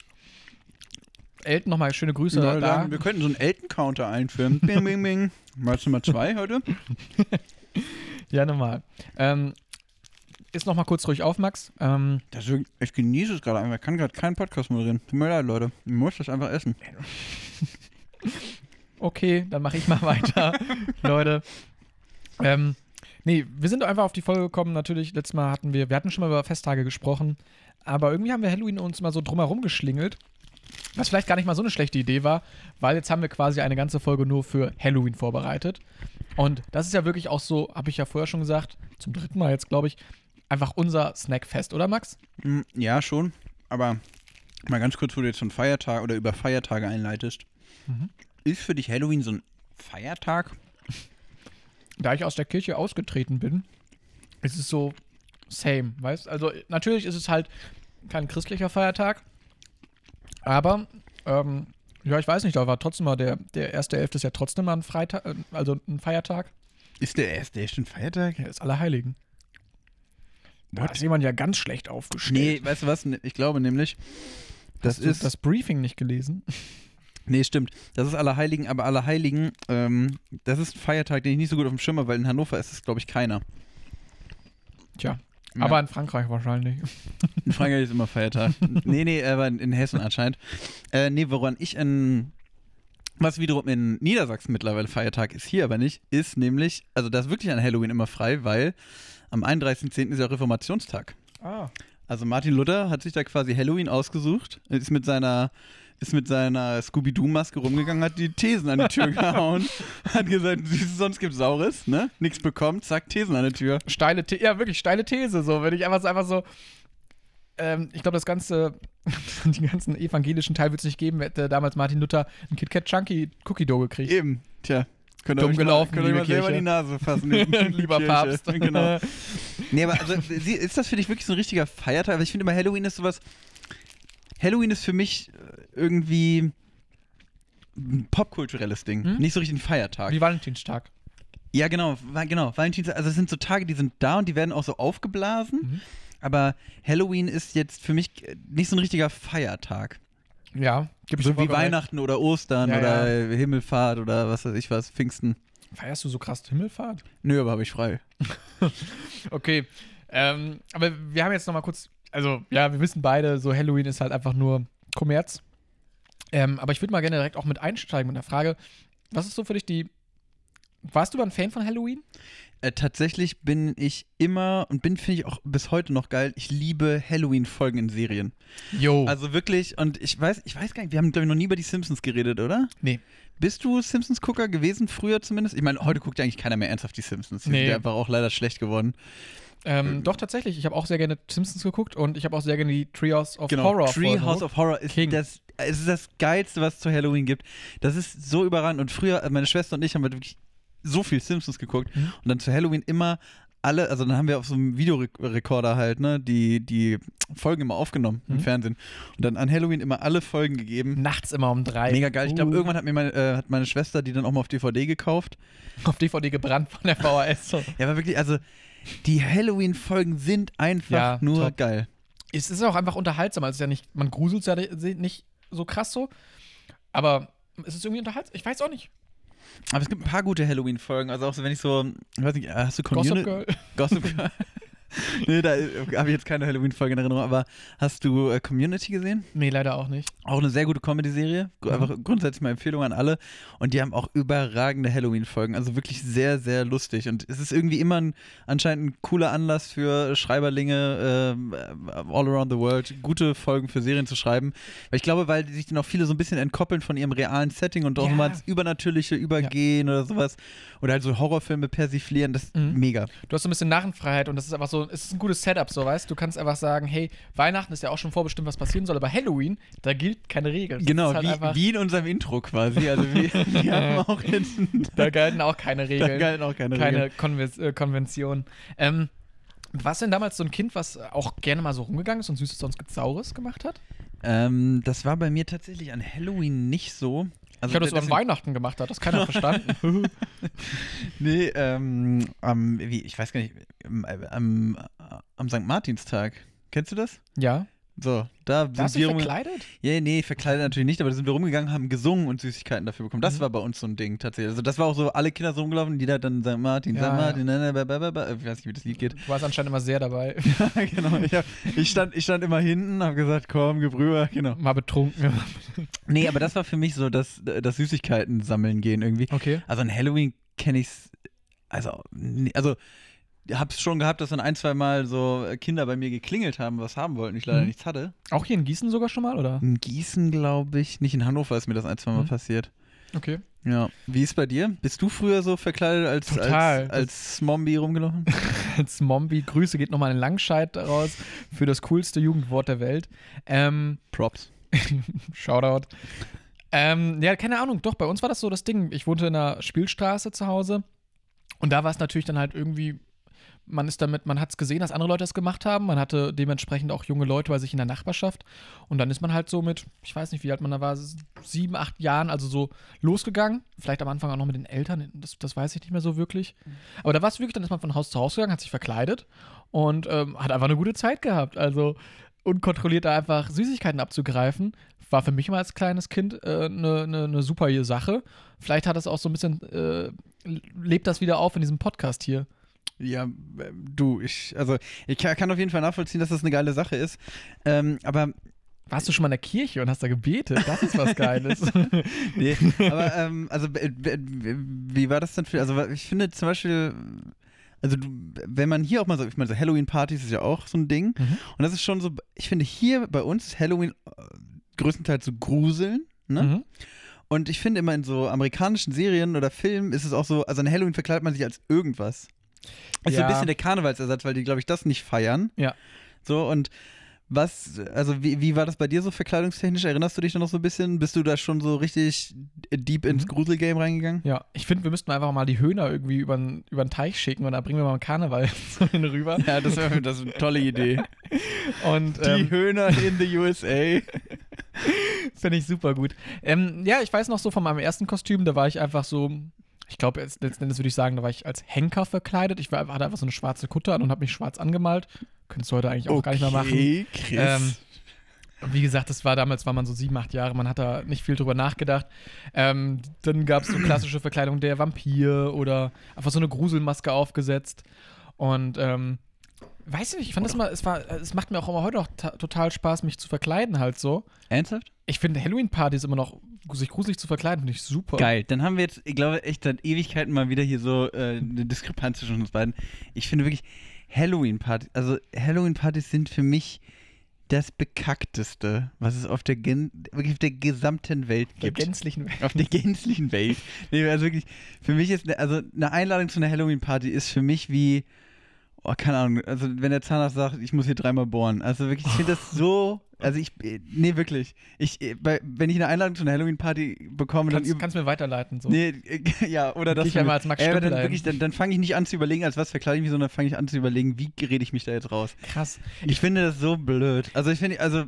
Speaker 1: Elton, nochmal schöne Grüße
Speaker 2: Ja,
Speaker 1: da.
Speaker 2: Wir könnten so einen Elton-Counter einführen. bing, bing, bing. Malst Nummer zwei heute?
Speaker 1: Ja, normal. Ähm, ist nochmal kurz ruhig auf, Max. Ähm,
Speaker 2: Das ist, ich genieße es gerade einfach. Ich kann gerade keinen Podcast moderieren. Tut mir leid, Leute. Ich muss das einfach essen.
Speaker 1: okay, dann mache ich mal weiter, Leute. Ähm, nee, wir sind einfach auf die Folge gekommen. Natürlich, letztes Mal hatten wir, wir hatten schon mal über Festtage gesprochen, aber irgendwie haben wir Halloween uns mal so drumherum geschlingelt. Was vielleicht gar nicht mal so eine schlechte Idee war, weil jetzt haben wir quasi eine ganze Folge nur für Halloween vorbereitet. Und das ist ja wirklich auch so, habe ich ja vorher schon gesagt, zum dritten Mal jetzt, glaube ich, einfach unser Snackfest, oder Max?
Speaker 2: Hm, Ja, schon. Aber mal ganz kurz, wo du jetzt von Feiertag oder über Feiertage einleitest.
Speaker 1: Mhm.
Speaker 2: Ist für dich Halloween so ein Feiertag?
Speaker 1: da ich aus der Kirche ausgetreten bin, ist es so same, weißt? Also natürlich ist es halt kein christlicher Feiertag, aber ähm, Ja, ich weiß nicht, da war trotzdem mal der, der erste Elfte ist ja trotzdem mal ein Freitag, äh, also ein Feiertag.
Speaker 2: Ist der erste, der ist schon Feiertag?
Speaker 1: Ja, ist Allerheiligen. Da
Speaker 2: What?
Speaker 1: ist jemand ja ganz schlecht aufgestellt.
Speaker 2: Nee, weißt du was? Ich glaube nämlich, das
Speaker 1: Hast du
Speaker 2: ist.
Speaker 1: das Briefing nicht gelesen.
Speaker 2: Nee, stimmt. Das ist Allerheiligen, aber Allerheiligen, ähm, das ist ein Feiertag, den ich nicht so gut auf dem Schirm habe, weil in Hannover ist es, glaube ich, keiner.
Speaker 1: Tja,
Speaker 2: Ja.
Speaker 1: aber in Frankreich wahrscheinlich.
Speaker 2: In Frankreich ist immer Feiertag. nee, nee, aber in, in Hessen anscheinend. Äh, nee, woran ich in. Was wiederum in Niedersachsen mittlerweile Feiertag ist, hier aber nicht, ist nämlich, also da ist wirklich an Halloween immer frei, weil am 31.10. ist ja Reformationstag.
Speaker 1: Ah.
Speaker 2: Also Martin Luther hat sich da quasi Halloween ausgesucht, ist mit seiner ist mit seiner Scooby-Doo-Maske rumgegangen, hat die Thesen an die Tür gehauen, hat gesagt, sonst gibt's Saures, ne? Nichts bekommt, zack, Thesen an der Tür.
Speaker 1: Steile The ja, wirklich steile These. So, wenn ich einfach so, einfach so ähm, ich glaube, das ganze, den ganzen evangelischen Teil wird es nicht geben, hätte damals Martin Luther ein KitKat Chunky Cookie Dough gekriegt.
Speaker 2: Eben, tja. Könnt ihr
Speaker 1: Dumm
Speaker 2: euch mal-
Speaker 1: gelaufen,
Speaker 2: könnt mal
Speaker 1: liebe
Speaker 2: selber die Nase fassen.
Speaker 1: Lieber
Speaker 2: Kirche.
Speaker 1: Papst.
Speaker 2: Genau. Nee, aber also, ist das für dich wirklich so ein richtiger Feiertag? Aber ich finde immer, Halloween ist sowas. Halloween ist für mich äh, irgendwie ein popkulturelles Ding.
Speaker 1: Hm?
Speaker 2: Nicht so richtig ein Feiertag.
Speaker 1: Wie Valentinstag.
Speaker 2: Ja, genau, genau. Valentinstag, also es sind so Tage, die sind da und die werden auch so aufgeblasen.
Speaker 1: Mhm.
Speaker 2: Aber Halloween ist jetzt für mich äh, nicht so ein richtiger Feiertag.
Speaker 1: Ja, gibt
Speaker 2: So wie Weihnachten oder Ostern
Speaker 1: Ja,
Speaker 2: oder äh, Himmelfahrt oder was weiß ich was, Pfingsten.
Speaker 1: Feierst du so krass Himmelfahrt?
Speaker 2: Nö, aber habe ich frei.
Speaker 1: Okay. Ähm, aber wir haben jetzt noch mal kurz, also ja, wir wissen beide, so Halloween ist halt einfach nur Kommerz. Ähm, aber ich würde mal gerne direkt auch mit einsteigen mit der Frage, was ist so für dich die, warst du mal ein Fan von Halloween?
Speaker 2: Äh, tatsächlich bin ich immer und bin, finde ich auch bis heute noch geil. Ich liebe Halloween-Folgen in Serien.
Speaker 1: Jo.
Speaker 2: Also wirklich, und ich weiß, ich weiß gar nicht, wir haben, glaube ich, noch nie über die Simpsons geredet, oder?
Speaker 1: Nee.
Speaker 2: Bist du Simpsons-Gucker gewesen, früher zumindest? Ich meine, heute guckt ja eigentlich keiner mehr ernsthaft die Simpsons. Die
Speaker 1: Nee.
Speaker 2: sind ja einfach auch leider schlecht geworden.
Speaker 1: Ähm, doch, tatsächlich. Ich habe auch sehr gerne Simpsons geguckt und ich habe auch sehr gerne die Treehouse of
Speaker 2: Genau.
Speaker 1: Horror.
Speaker 2: Tree
Speaker 1: Folgen
Speaker 2: House of Horror ist
Speaker 1: King.
Speaker 2: das, es ist das Geilste, was es zu Halloween gibt. Das ist so überragend. Und früher, also meine Schwester und ich haben halt wirklich so viel Simpsons geguckt.
Speaker 1: Mhm.
Speaker 2: Und dann zu Halloween immer alle, also dann haben wir auf so einem Videorekorder halt, ne, die, die Folgen immer aufgenommen im
Speaker 1: Mhm.
Speaker 2: Fernsehen. Und dann an Halloween immer alle Folgen gegeben.
Speaker 1: Nachts immer um drei.
Speaker 2: Mega geil. Ich glaube,
Speaker 1: Uh.
Speaker 2: irgendwann hat mir meine, äh, hat meine Schwester die dann auch mal auf DVD gekauft.
Speaker 1: Auf DVD gebrannt von der VHS.
Speaker 2: Ja, aber wirklich, also die Halloween-Folgen sind einfach
Speaker 1: Ja,
Speaker 2: nur
Speaker 1: top.
Speaker 2: geil.
Speaker 1: es ist auch einfach unterhaltsam. Also ja nicht, man gruselt ja nicht so krass so. Aber es ist irgendwie unterhaltsam. Ich weiß auch nicht.
Speaker 2: Aber es gibt ein paar gute Halloween-Folgen. Also auch so, wenn ich so, ich weiß nicht, äh, hast du
Speaker 1: Gossip
Speaker 2: Community?
Speaker 1: Girl.
Speaker 2: Gossip Girl. nee, da habe ich jetzt keine Halloween-Folge in Erinnerung, aber hast du äh, Community gesehen?
Speaker 1: Nee, leider auch nicht.
Speaker 2: Auch eine sehr gute Comedy-Serie.
Speaker 1: Mhm.
Speaker 2: Einfach grundsätzlich mal Empfehlung an alle. Und die haben auch überragende Halloween-Folgen. Also wirklich sehr, sehr lustig. Und es ist irgendwie immer ein, anscheinend ein cooler Anlass für Schreiberlinge äh, all around the world, gute Folgen für Serien zu schreiben. Weil ich glaube, weil sich dann auch viele so ein bisschen entkoppeln von ihrem realen Setting und auch
Speaker 1: Ja.
Speaker 2: mal ins Übernatürliche übergehen oder sowas. Oder halt so Horrorfilme persiflieren. Das ist
Speaker 1: Mhm.
Speaker 2: mega.
Speaker 1: Du hast so ein bisschen Narrenfreiheit und das ist einfach so, es ist ein gutes Setup, so weißt du. Du kannst einfach sagen, hey, Weihnachten ist ja auch schon vorbestimmt, was passieren soll, aber Halloween, da gilt keine Regel. Das
Speaker 2: Genau,
Speaker 1: halt
Speaker 2: wie, wie in unserem Intro quasi. Also wir, wir haben auch jetzt
Speaker 1: da gelten auch keine
Speaker 2: da
Speaker 1: Regeln.
Speaker 2: gelten auch keine,
Speaker 1: keine
Speaker 2: Regeln.
Speaker 1: Konven äh, Konvention. Ähm, warst du denn damals so ein Kind, was auch gerne mal so rumgegangen ist und Süßes sonst gibt's Saures gemacht hat?
Speaker 2: Ähm, das war bei mir tatsächlich an Halloween nicht so. Also
Speaker 1: ich habe das über Weihnachten gemacht, hat das keiner verstanden.
Speaker 2: Nee, ähm, am, wie, ich weiß gar nicht, am, am, am St. Martinstag. Kennst du das?
Speaker 1: ja.
Speaker 2: So, da
Speaker 1: Da
Speaker 2: sind
Speaker 1: du
Speaker 2: wir
Speaker 1: verkleidet?
Speaker 2: ja, nee, verkleidet natürlich nicht, aber da sind wir rumgegangen, haben gesungen und Süßigkeiten dafür bekommen. Das
Speaker 1: Mhm.
Speaker 2: war bei uns so ein Ding tatsächlich. Also das war auch so, alle Kinder so rumgelaufen, jeder hat dann St. Martin,
Speaker 1: Ja,
Speaker 2: St.
Speaker 1: ja.
Speaker 2: Martin, na, na, ba, ba, ba, ich weiß nicht, wie das Lied geht.
Speaker 1: Du warst anscheinend immer sehr dabei.
Speaker 2: genau, ich, hab, ich, stand, ich stand immer hinten, hab gesagt, komm, Gebrühe, genau.
Speaker 1: mal betrunken.
Speaker 2: Nee, aber das war für mich so das, das Süßigkeiten sammeln gehen irgendwie.
Speaker 1: Okay.
Speaker 2: Also an Halloween kenne ich's, also, nee, also hab's schon gehabt, dass dann ein, zwei Mal so Kinder bei mir geklingelt haben, was haben wollten, ich leider
Speaker 1: Mhm.
Speaker 2: nichts hatte.
Speaker 1: Auch hier in Gießen sogar schon mal, oder?
Speaker 2: In Gießen, glaube ich, nicht in Hannover ist mir das ein, zwei Mal
Speaker 1: Mhm.
Speaker 2: passiert.
Speaker 1: Okay.
Speaker 2: Ja. Wie ist bei dir? Bist du früher so verkleidet als,
Speaker 1: Total.
Speaker 2: als, als Mombi rumgelaufen?
Speaker 1: Als Mombi, Grüße geht nochmal in Langscheid raus für das coolste Jugendwort der Welt. Ähm,
Speaker 2: Props.
Speaker 1: Shoutout. Ähm, ja, keine Ahnung, doch, bei uns war das so das Ding. Ich wohnte in einer Spielstraße zu Hause und da war es natürlich dann halt irgendwie, man ist damit, man hat es gesehen, dass andere Leute das gemacht haben. Man hatte dementsprechend auch junge Leute bei sich in der Nachbarschaft. Und dann ist man halt so mit, ich weiß nicht, wie alt man da war, sieben, acht Jahren, also so losgegangen. Vielleicht am Anfang auch noch mit den Eltern, das, das weiß ich nicht mehr so wirklich. Aber da war es wirklich, dann ist man von Haus zu Haus gegangen, hat sich verkleidet und ähm, hat einfach eine gute Zeit gehabt. Also unkontrolliert da einfach Süßigkeiten abzugreifen, war für mich mal als kleines Kind eine äh, ne, ne, ne super Sache. Vielleicht hat es auch so ein bisschen, äh, lebt das wieder auf in diesem Podcast hier.
Speaker 2: Ja, du, ich, also ich kann auf jeden Fall nachvollziehen, dass das eine geile Sache ist. Ähm, aber
Speaker 1: warst du schon mal in der Kirche und hast da gebetet? Das ist was Geiles.
Speaker 2: nee, aber ähm, also wie war das denn für, also ich finde zum Beispiel, also du, wenn man hier auch mal so, ich meine, so Halloween-Partys ist ja auch so ein Ding. Mhm. Und das ist schon so, ich finde hier bei uns ist Halloween äh, größtenteils so Gruseln, ne? Mhm. Und ich finde immer in so amerikanischen Serien oder Filmen ist es auch so, also an Halloween verkleidet man sich als irgendwas. Ist ja. so ein bisschen der Karnevalsersatz, weil die, glaube ich, das nicht feiern.
Speaker 1: Ja.
Speaker 2: So, und was, also wie, wie war das bei dir so verkleidungstechnisch? Erinnerst du dich noch so ein bisschen? Bist du da schon so richtig deep ins mhm. Gruselgame reingegangen?
Speaker 1: Ja, ich finde, wir müssten einfach mal die Höhner irgendwie über den Teich schicken und da bringen wir mal einen Karneval so rüber.
Speaker 2: Ja, das wäre das eine tolle Idee.
Speaker 1: und, die ähm, Höhner in the USA. Finde ich super gut. Ähm, ja, ich weiß noch so von meinem ersten Kostüm, da war ich einfach so, ich glaube, letzten Endes würde ich sagen, da war ich als Henker verkleidet. Ich war, hatte einfach so eine schwarze Kutte an und habe mich schwarz angemalt. Könntest du heute eigentlich auch okay, gar nicht mehr machen.
Speaker 2: Chris. Ähm,
Speaker 1: wie gesagt, das war damals, war man so sieben, acht Jahre, man hat da nicht viel drüber nachgedacht. Ähm, dann gab es so klassische Verkleidung der Vampir oder einfach so eine Gruselmaske aufgesetzt. Und ähm, weiß ich nicht, ich fand das mal, es war, es macht mir auch immer heute noch total Spaß, mich zu verkleiden halt so.
Speaker 2: Ernsthaft?
Speaker 1: Ich finde Halloween-Partys immer noch, sich gruselig zu verkleiden, finde ich super.
Speaker 2: Geil, dann haben wir jetzt, ich glaube, echt seit Ewigkeiten mal wieder hier so äh, eine Diskrepanz zwischen uns beiden. Ich finde wirklich, Halloween-Partys, also Halloween-Partys sind für mich das Bekackteste, was es auf der, wirklich auf der gesamten Welt gibt.
Speaker 1: Auf der gänzlichen
Speaker 2: Welt. Auf der gänzlichen Welt. Nee, also wirklich, für mich ist, also eine Einladung zu einer Halloween-Party ist für mich wie, oh, keine Ahnung, also wenn der Zahnarzt sagt, ich muss hier dreimal bohren. Also wirklich, ich finde das so also ich, nee, wirklich. Ich, bei, wenn ich eine Einladung zu einer Halloween-Party bekomme,
Speaker 1: kannst,
Speaker 2: dann.
Speaker 1: Kannst du mir weiterleiten. So.
Speaker 2: Nee, ja, oder das.
Speaker 1: Ich einmal als Max
Speaker 2: äh, dann, wirklich, dann, dann fange ich nicht an zu überlegen, als was verkleide ich mich, sondern fange ich an zu überlegen, wie rede ich mich da jetzt raus.
Speaker 1: Krass.
Speaker 2: Ich, ich finde das so blöd. Also ich finde, also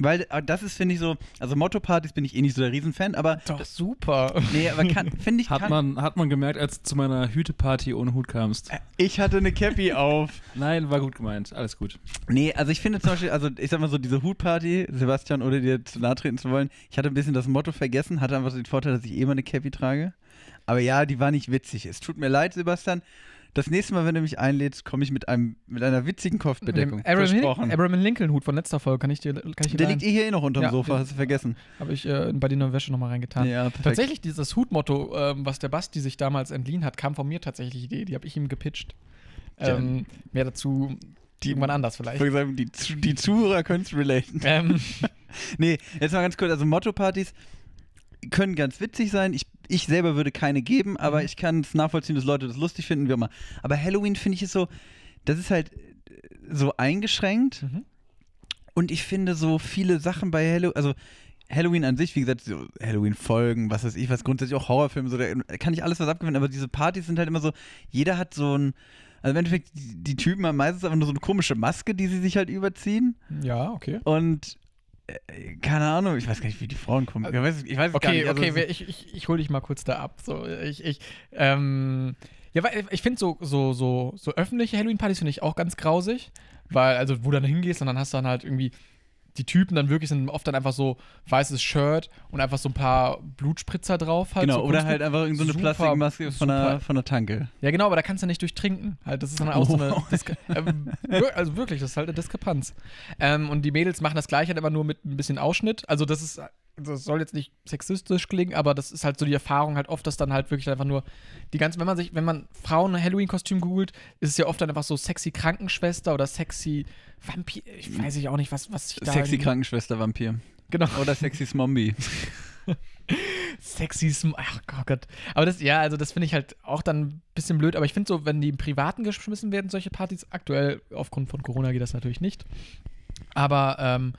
Speaker 2: weil äh, das ist, finde ich, so, also Motto-Partys bin ich eh nicht so der Riesenfan, aber.
Speaker 1: Doch, super.
Speaker 2: Nee, aber finde ich.
Speaker 3: Hat, kann, man, hat man gemerkt, als du zu meiner Hüteparty ohne Hut kamst? Äh,
Speaker 2: ich hatte eine Cappy auf.
Speaker 3: Nein, war gut gemeint. Alles gut.
Speaker 2: Nee, also ich finde zum Beispiel, also ich sag mal so, diese Hutparty, Sebastian, ohne dir zu nahe treten zu wollen, ich hatte ein bisschen das Motto vergessen, hatte einfach so den Vorteil, dass ich eh mal eine Cappy trage. Aber ja, die war nicht witzig. Es tut mir leid, Sebastian das nächste Mal, wenn du mich einlädst, komme ich mit, einem, mit einer witzigen Kopfbedeckung.
Speaker 1: Abraham, Abraham Lincoln Hut von letzter Folge, kann ich dir, kann ich dir
Speaker 2: Der liegt eh hier noch unterm ja, Sofa, hast du vergessen.
Speaker 1: Habe ich äh, bei dir in der Wäsche nochmal reingetan.
Speaker 2: Ja, perfekt.
Speaker 1: Tatsächlich, dieses Hutmotto, ähm, was der Basti sich damals entliehen hat, kam von mir tatsächlich die Idee, die habe ich ihm gepitcht. Ähm, mehr dazu die, irgendwann anders vielleicht.
Speaker 2: Sagen, die, die Zuhörer können es relaten. Ähm. nee, jetzt mal ganz kurz, also Motto-Partys können ganz witzig sein. Ich, ich selber würde keine geben, aber mhm. ich kann es nachvollziehen, dass Leute das lustig finden, wie immer. Aber Halloween finde ich es so, das ist halt äh, so eingeschränkt. Mhm. Und ich finde so viele Sachen bei Halloween, also Halloween an sich, wie gesagt, so Halloween-Folgen, was weiß ich, was grundsätzlich auch Horrorfilme, so, da kann ich alles was abgewinnen, aber diese Partys sind halt immer so, jeder hat so ein, also im Endeffekt, die, die Typen haben meistens einfach nur so eine komische Maske, die sie sich halt überziehen.
Speaker 1: Ja, okay.
Speaker 2: Und äh, keine Ahnung, ich weiß gar nicht, wie die Frauen kommen. Ich weiß, ich weiß
Speaker 1: okay,
Speaker 2: gar nicht.
Speaker 1: Also okay, ich, ich, ich hole dich mal kurz da ab. So, ich, ich, ähm, ja, weil ich finde so, so, so, so öffentliche Halloween-Partys finde ich auch ganz grausig, weil, also, wo du dann hingehst und dann hast du dann halt irgendwie die Typen dann wirklich sind oft dann einfach so weißes Shirt und einfach so ein paar Blutspritzer drauf halt.
Speaker 2: Genau,
Speaker 1: so
Speaker 2: oder halt einfach irgendeine so Plastikmaske von der, von der Tanke.
Speaker 1: Ja, genau, aber da kannst du nicht durchtrinken. Halt, das ist dann auch oh. so eine. Diskre ähm, also wirklich, das ist halt eine Diskrepanz. Ähm, und die Mädels machen das gleiche halt immer nur mit ein bisschen Ausschnitt. Also, das ist das soll jetzt nicht sexistisch klingen, aber das ist halt so die Erfahrung halt oft, dass dann halt wirklich einfach nur die ganze, wenn man sich, wenn man Frauen Halloween-Kostüm googelt, ist es ja oft dann einfach so sexy Krankenschwester oder sexy Vampir. Ich weiß ich auch nicht, was, was ich
Speaker 2: da. Sexy Krankenschwester Vampir.
Speaker 1: Genau.
Speaker 2: Oder sexy Zombie.
Speaker 1: sexy Sm Ach oh Gott. Aber das, ja, also das finde ich halt auch dann ein bisschen blöd. Aber ich finde so, wenn die im Privaten geschmissen werden, solche Partys, aktuell aufgrund von Corona geht das natürlich nicht. Aber ähm,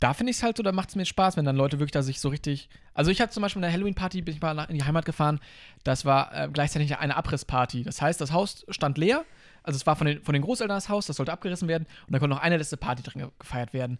Speaker 1: da finde ich es halt so, da macht es mir Spaß, wenn dann Leute wirklich da sich so richtig. Also ich hatte zum Beispiel eine Halloween-Party, bin ich mal in die Heimat gefahren. Das war äh, gleichzeitig eine Abrissparty. Das heißt, das Haus stand leer. also es war von den, von den Großeltern das Haus, das sollte abgerissen werden und da konnte noch eine letzte Party drin ge- gefeiert werden.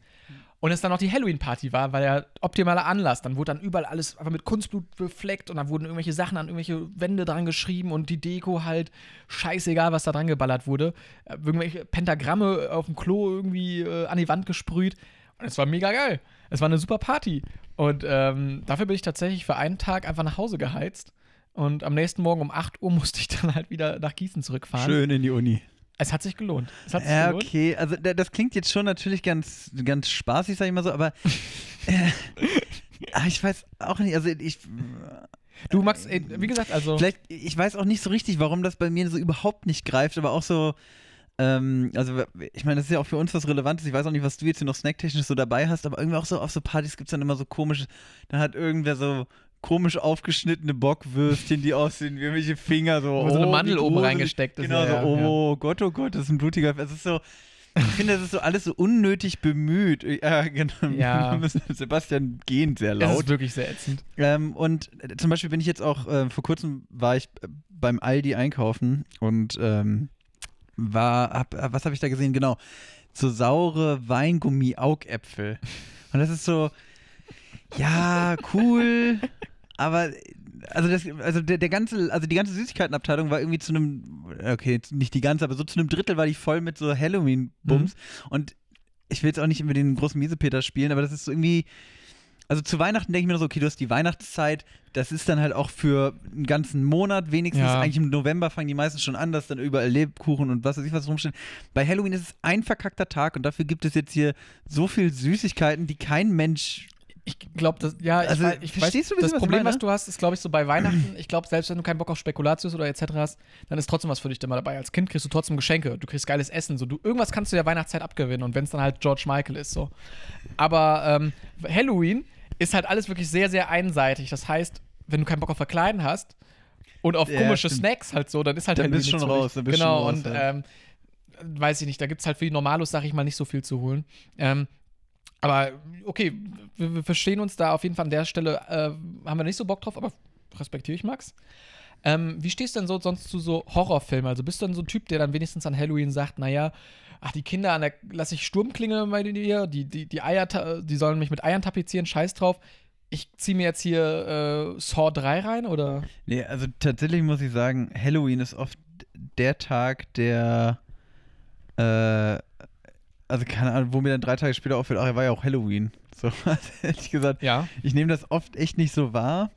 Speaker 1: Und es dann noch die Halloween-Party war, weil ja optimaler Anlass. Dann wurde dann überall alles einfach mit Kunstblut befleckt und dann wurden irgendwelche Sachen an irgendwelche Wände dran geschrieben und die Deko halt scheißegal, was da dran geballert wurde. Äh, Irgendwelche Pentagramme auf dem Klo irgendwie äh, an die Wand gesprüht. Es war mega geil. Es war eine super Party. Und ähm, dafür bin ich tatsächlich für einen Tag einfach nach Hause geheizt. Und am nächsten Morgen um 8 Uhr musste ich dann halt wieder nach Gießen zurückfahren.
Speaker 2: Schön in die Uni.
Speaker 1: Es hat sich gelohnt. Es hat sich
Speaker 2: Ja,
Speaker 1: gelohnt.
Speaker 2: okay. Also da- das klingt jetzt schon natürlich ganz, ganz spaßig, sag ich mal so, aber äh, ah, ich weiß auch nicht, also ich
Speaker 1: Du, Max, ey, wie gesagt, also.
Speaker 2: vielleicht, ich weiß auch nicht so richtig, warum das bei mir so überhaupt nicht greift, aber auch so, ähm, also ich meine, das ist ja auch für uns was Relevantes. Ich weiß auch nicht, was du jetzt hier noch snacktechnisch so dabei hast, aber irgendwie auch so auf so Partys gibt es dann immer so komische, dann hat irgendwer so komisch aufgeschnittene Bockwürstchen, die aussehen wie irgendwelche Finger, so,
Speaker 1: Wo so eine
Speaker 2: oh,
Speaker 1: Mandel oben reingesteckt ist,
Speaker 2: Genau,
Speaker 1: ja,
Speaker 2: so,
Speaker 1: ja,
Speaker 2: oh Gott, oh Gott, das ist ein blutiger, es ist so, ich finde, das ist so alles so unnötig bemüht. Ja, genau.
Speaker 1: Ja.
Speaker 2: Sebastian gehen sehr laut.
Speaker 1: ist wirklich sehr ätzend.
Speaker 2: Ähm, und äh, zum Beispiel bin ich jetzt auch, äh, vor kurzem war ich äh, beim Aldi einkaufen und ähm, war, hab, äh, was habe ich da gesehen? Genau, so saure Weingummi-Augäpfel. Und das ist so, ja, cool, aber also das, also der, der ganze, also die ganze Süßigkeitenabteilung war irgendwie zu einem, okay, nicht die ganze, aber so zu einem Drittel war die voll mit so Halloween-Bums. Und ich will jetzt auch nicht über den großen Miesepeter spielen, aber das ist so irgendwie. Also zu Weihnachten denke ich mir nur so, okay, du hast die Weihnachtszeit, das ist dann halt auch für einen ganzen Monat, wenigstens
Speaker 1: Ja.
Speaker 2: eigentlich im November fangen die meisten schon an, dass dann überall Lebkuchen und was weiß ich was rumstehen. Bei Halloween ist es ein verkackter Tag und dafür gibt es jetzt hier so viel Süßigkeiten, die kein Mensch
Speaker 1: Ich glaube, das, ja, ich,
Speaker 2: Also,
Speaker 1: weiß, ich weiß,
Speaker 2: verstehst du ein bisschen,
Speaker 1: das
Speaker 2: was ich
Speaker 1: Problem,
Speaker 2: meine?
Speaker 1: was du hast, ist, glaube ich, so bei Weihnachten, ich glaube, selbst wenn du keinen Bock auf Spekulatius oder etc. hast, dann ist trotzdem was für dich immer dabei. Als Kind kriegst du trotzdem Geschenke, du kriegst geiles Essen, so du, irgendwas kannst du der Weihnachtszeit abgewinnen und wenn es dann halt George Michael ist, so. Aber ähm, Halloween ist halt alles wirklich sehr, sehr einseitig. Das heißt, wenn du keinen Bock auf Verkleiden hast und auf
Speaker 2: Ja,
Speaker 1: komische
Speaker 2: stimmt.
Speaker 1: Snacks halt so, dann ist halt
Speaker 2: Dann bist schon raus, dann bist
Speaker 1: Genau,
Speaker 2: schon raus,
Speaker 1: und
Speaker 2: ja.
Speaker 1: ähm, weiß ich nicht, da gibt es halt für die Normalos, sag ich mal, nicht so viel zu holen. Ähm, aber okay, wir, wir verstehen uns da auf jeden Fall an der Stelle, äh, haben wir nicht so Bock drauf, aber respektiere ich, Max. Ähm, wie stehst du denn so sonst zu so Horrorfilmen? Also bist du dann so ein Typ, der dann wenigstens an Halloween sagt, naja, ach, die Kinder an der, lass ich Sturmklinge bei dir, die, die, die Eier, die sollen mich mit Eiern tapezieren, scheiß drauf. Ich ziehe mir jetzt hier äh, Saw 3 rein, oder?
Speaker 2: Nee, also tatsächlich muss ich sagen, Halloween ist oft der Tag, der, äh, also keine Ahnung, wo mir dann drei Tage später auffällt, ach, er war ja auch Halloween. So, also, ehrlich gesagt,
Speaker 1: Ja.
Speaker 2: ich nehme das oft echt nicht so wahr.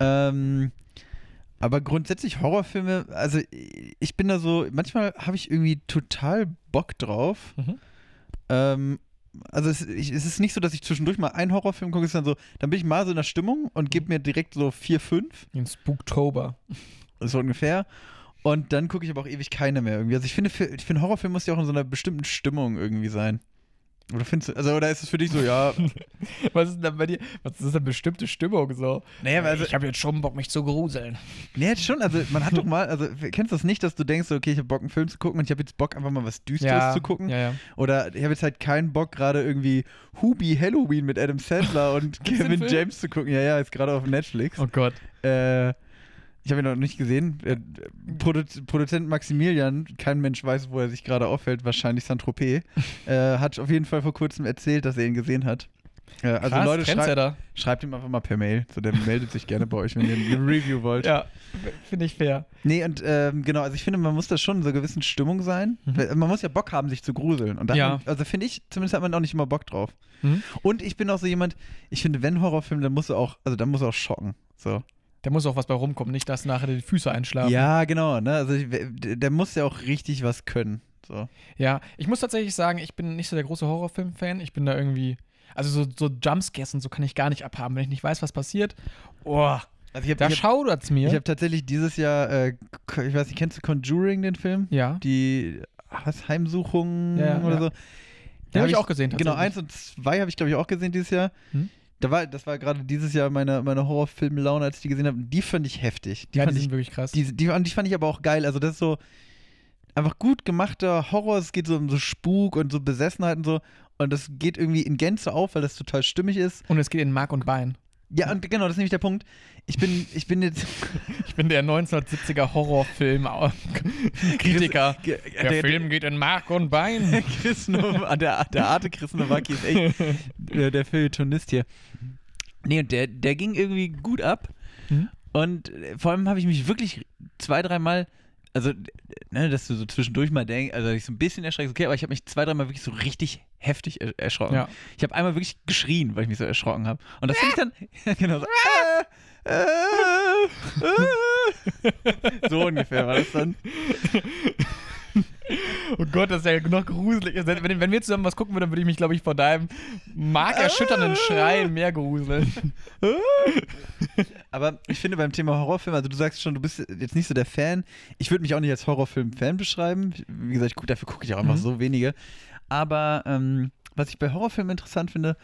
Speaker 2: Ähm, aber grundsätzlich Horrorfilme, also ich bin da so, manchmal habe ich irgendwie total Bock drauf.
Speaker 1: Mhm.
Speaker 2: Ähm, also es, ich, es ist nicht so, dass ich zwischendurch mal einen Horrorfilm gucke, dann so, dann bin ich mal so in der Stimmung und gebe mir direkt so vier, fünf.
Speaker 1: In Spooktober.
Speaker 2: so ungefähr. Und dann gucke ich aber auch ewig keine mehr irgendwie. Also ich finde, für, ich finde Horrorfilm muss ja auch in so einer bestimmten Stimmung irgendwie sein. Oder findest du, also oder ist es für dich so, ja,
Speaker 1: Was ist denn da bei dir? Was ist denn eine bestimmte Stimmung so?
Speaker 2: naja, also,
Speaker 1: ich habe jetzt schon Bock, mich zu gruseln.
Speaker 2: nee, jetzt schon, also man hat doch mal, also kennst du das nicht, dass du denkst, okay, ich habe Bock, einen Film zu gucken und ich habe jetzt Bock, einfach mal was Düsteres zu gucken?
Speaker 1: Ja, ja.
Speaker 2: Oder ich habe jetzt halt keinen Bock, gerade irgendwie Hubi Halloween mit Adam Sandler und Kevin? James zu gucken. Ja, ja, ist gerade auf Netflix.
Speaker 1: Oh Gott.
Speaker 2: Äh, ich habe ihn noch nicht gesehen. Äh, Produ Produzent Maximilian, kein Mensch weiß, wo er sich gerade aufhält, wahrscheinlich Saint-Tropez, äh, hat auf jeden Fall vor kurzem erzählt, dass er ihn gesehen hat. Äh, also
Speaker 1: Krass,
Speaker 2: Leute, schrei schreibt ihm einfach mal per Mail. So, der meldet sich gerne bei euch, wenn ihr eine Review wollt.
Speaker 1: Ja, finde ich fair.
Speaker 2: Nee, und ähm, genau, also ich finde, man muss da schon in so einer gewissen Stimmung sein.
Speaker 1: Mhm.
Speaker 2: Man muss ja Bock haben, sich zu gruseln. Und da
Speaker 1: Ja.
Speaker 2: man, also finde ich, zumindest hat man auch nicht immer Bock drauf.
Speaker 1: Mhm.
Speaker 2: Und ich bin auch so jemand, ich finde, wenn Horrorfilm, dann muss er auch, also dann muss er auch schocken. So.
Speaker 1: Da muss auch was bei rumkommen, nicht, dass nachher die Füße einschlafen.
Speaker 2: Ja, genau, ne? Also ich, der muss ja auch richtig was können. So.
Speaker 1: Ja, ich muss tatsächlich sagen, ich bin nicht so der große Horrorfilm-Fan. Ich bin da irgendwie. Also so, so Jumpscares und so kann ich gar nicht abhaben, wenn ich nicht weiß, was passiert. Oh,
Speaker 2: Also habe
Speaker 1: da
Speaker 2: hab,
Speaker 1: schaudert's mir.
Speaker 2: ich hab tatsächlich dieses Jahr, äh, ich weiß nicht, kennst du Conjuring, den Film?
Speaker 1: ja.
Speaker 2: Die was, Heimsuchung
Speaker 1: Ja, ja,
Speaker 2: oder
Speaker 1: ja.
Speaker 2: so.
Speaker 1: Den habe ich auch gesehen,
Speaker 2: Genau, eins und zwei habe ich, glaube ich, auch gesehen dieses Jahr.
Speaker 1: Hm?
Speaker 2: Da war, das war gerade dieses Jahr meine, meine Horrorfilm-Laune, als ich die gesehen habe. Die fand ich heftig. Die
Speaker 1: ja, die
Speaker 2: fand ich
Speaker 1: sind wirklich krass.
Speaker 2: Die, die, und die fand ich aber auch geil. Also, das ist so einfach gut gemachter Horror. Es geht so um so Spuk und so Besessenheit und so. Und das geht irgendwie in Gänze auf, weil das total stimmig ist.
Speaker 1: und es geht in Mark und Bein.
Speaker 2: Ja, und genau, das ist nämlich der Punkt. Ich bin, ich bin jetzt.
Speaker 1: Ich bin der 1970er Horrorfilm-Kritiker.
Speaker 2: Ge-
Speaker 1: Der, Film geht in Mark und Bein.
Speaker 2: Chris Nov- der, der Arte Chris Nowacki ist echt der, der Feuilletonist hier. Nee, und der, der ging irgendwie gut ab.
Speaker 1: Mhm.
Speaker 2: Und äh, vor allem habe ich mich wirklich zwei, dreimal, also, ne, dass du so zwischendurch mal denkst, also ich so ein bisschen erschreckt, okay, aber ich habe mich zwei, dreimal wirklich so richtig heftig er erschrocken.
Speaker 1: Ja.
Speaker 2: Ich habe einmal wirklich geschrien, weil ich mich so erschrocken habe. Und das finde ich dann, genau so, äh, äh, äh. so ungefähr war das dann.
Speaker 1: Oh Gott, das ist ja noch gruselig. Wenn, wenn wir zusammen was gucken würden, dann würde ich mich, glaube ich, vor deinem markerschütternden Schreien mehr gruseln.
Speaker 2: Aber ich finde beim Thema Horrorfilm, also du sagst schon, du bist jetzt nicht so der Fan. Ich würde mich auch nicht als Horrorfilm-Fan beschreiben. Wie gesagt, ich, dafür gucke ich auch einfach
Speaker 1: Mhm.
Speaker 2: so wenige. Aber ähm, was ich bei Horrorfilmen interessant finde,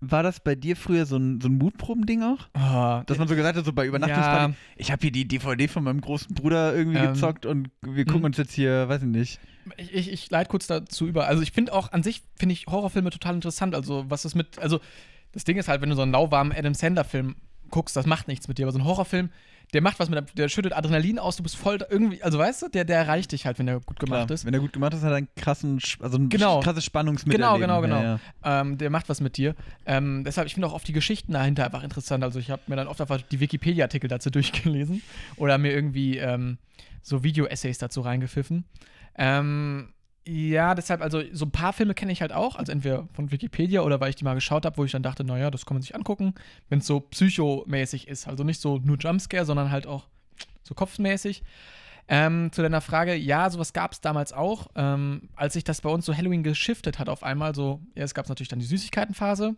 Speaker 2: war das bei dir früher so ein, so ein Mutproben-Ding auch?
Speaker 1: Oh,
Speaker 2: Dass man so gesagt hat, so bei Übernachtungsparty, ich habe hier die DVD von meinem großen Bruder irgendwie
Speaker 1: Ähm,
Speaker 2: gezockt und wir gucken
Speaker 1: mhm.
Speaker 2: uns jetzt hier, weiß ich nicht.
Speaker 1: ich, ich, ich leite kurz dazu über. Also ich finde auch an sich, finde ich Horrorfilme total interessant. Also was ist mit, also das Ding ist halt, wenn du so einen lauwarmen Adam Sandler-Film guckst, das macht nichts mit dir. Aber so ein Horrorfilm, der macht was mit, deinem- der schüttet Adrenalin aus, du bist voll irgendwie, also weißt du, der, der erreicht dich halt, wenn der gut gemacht
Speaker 2: Klar,
Speaker 1: ist.
Speaker 2: Wenn er gut gemacht ist, hat er einen krassen, also ein
Speaker 1: Genau.
Speaker 2: krasses Spannungsmittel.
Speaker 1: Genau, genau, genau.
Speaker 2: Ja, ja.
Speaker 1: Ähm, der macht was mit dir. Ähm, deshalb, ich finde auch oft die Geschichten dahinter einfach interessant. Also ich habe mir dann oft einfach die Wikipedia-Artikel dazu durchgelesen oder mir irgendwie ähm, so Video-Essays dazu reingepfiffen. Ähm, ja, deshalb, also so ein paar Filme kenne ich halt auch, also entweder von Wikipedia oder weil ich die mal geschaut habe, wo ich dann dachte, naja, das kann man sich angucken, wenn es so psychomäßig ist. Also nicht so nur Jumpscare, sondern halt auch so kopfmäßig. Ähm, zu deiner Frage, ja, sowas gab es damals auch. Ähm, als sich das bei uns so Halloween geschiftet hat auf einmal, so, ja, es gab natürlich dann die Süßigkeitenphase.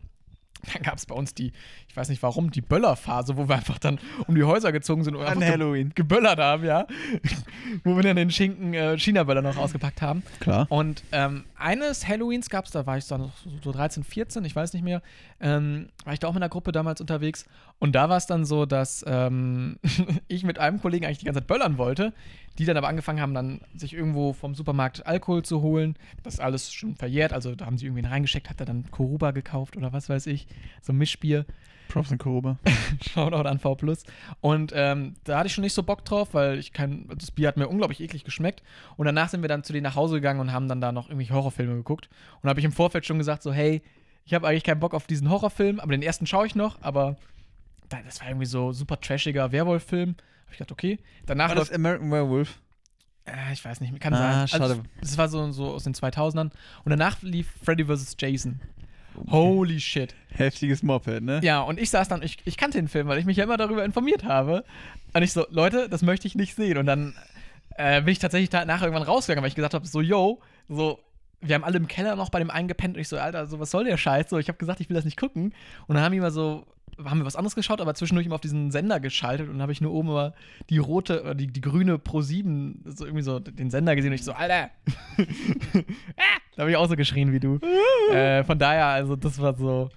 Speaker 1: Dann gab es bei uns die, ich weiß nicht warum, die Böllerphase, wo wir einfach dann um die Häuser gezogen sind und
Speaker 2: An
Speaker 1: einfach ge
Speaker 2: Halloween.
Speaker 1: geböllert haben, ja. wo wir dann den Schinken äh, China-Böller noch ausgepackt haben.
Speaker 2: Klar.
Speaker 1: Und ähm, eines Halloweens gab es, da war ich so, so 13, 14, ich weiß nicht mehr, ähm, war ich da auch mit einer Gruppe damals unterwegs. Und da war es dann so, dass ähm, ich mit einem Kollegen eigentlich die ganze Zeit böllern wollte, die dann aber angefangen haben, dann sich irgendwo vom Supermarkt Alkohol zu holen. Das ist alles schon verjährt, also da haben sie irgendwen reingesteckt, hat er dann Koruba gekauft oder was weiß ich, so ein Mischbier.
Speaker 2: Props und Koroba.
Speaker 1: Shoutout an V+. Und ähm, da hatte ich schon nicht so Bock drauf, weil ich kein, das Bier hat mir unglaublich eklig geschmeckt. Und danach sind wir dann zu denen nach Hause gegangen und haben dann da noch irgendwelche Horrorfilme geguckt. Und habe ich im Vorfeld schon gesagt, so, hey, ich habe eigentlich keinen Bock auf diesen Horrorfilm, aber den ersten schaue ich noch, aber das war irgendwie so super trashiger Werwolf-Film. Habe ich gedacht, okay. Danach
Speaker 2: War das American Werewolf?
Speaker 1: äh, ich weiß nicht, kann
Speaker 2: Ah,
Speaker 1: sein. Also,
Speaker 2: schade.
Speaker 1: das war so, so aus den 2000ern. Und danach lief Freddy vs. Jason. Holy shit.
Speaker 2: Heftiges Moped, ne?
Speaker 1: Ja, und ich saß dann, ich, ich kannte den Film, weil ich mich ja immer darüber informiert habe. Und ich so, Leute, das möchte ich nicht sehen. Und dann äh, bin ich tatsächlich danach irgendwann rausgegangen, weil ich gesagt habe, so, yo, so, wir haben alle im Keller noch bei dem einen gepennt und ich so, Alter, so, was soll der Scheiß? So, ich habe gesagt, ich will das nicht gucken. Und dann haben die immer so, haben wir was anderes geschaut, aber zwischendurch immer auf diesen Sender geschaltet und dann habe ich nur oben immer die rote, oder die, die grüne Pro 7, so irgendwie so den Sender gesehen und ich so, Alter. Ah, da habe ich auch so geschrien wie du. äh, von daher, also das war so,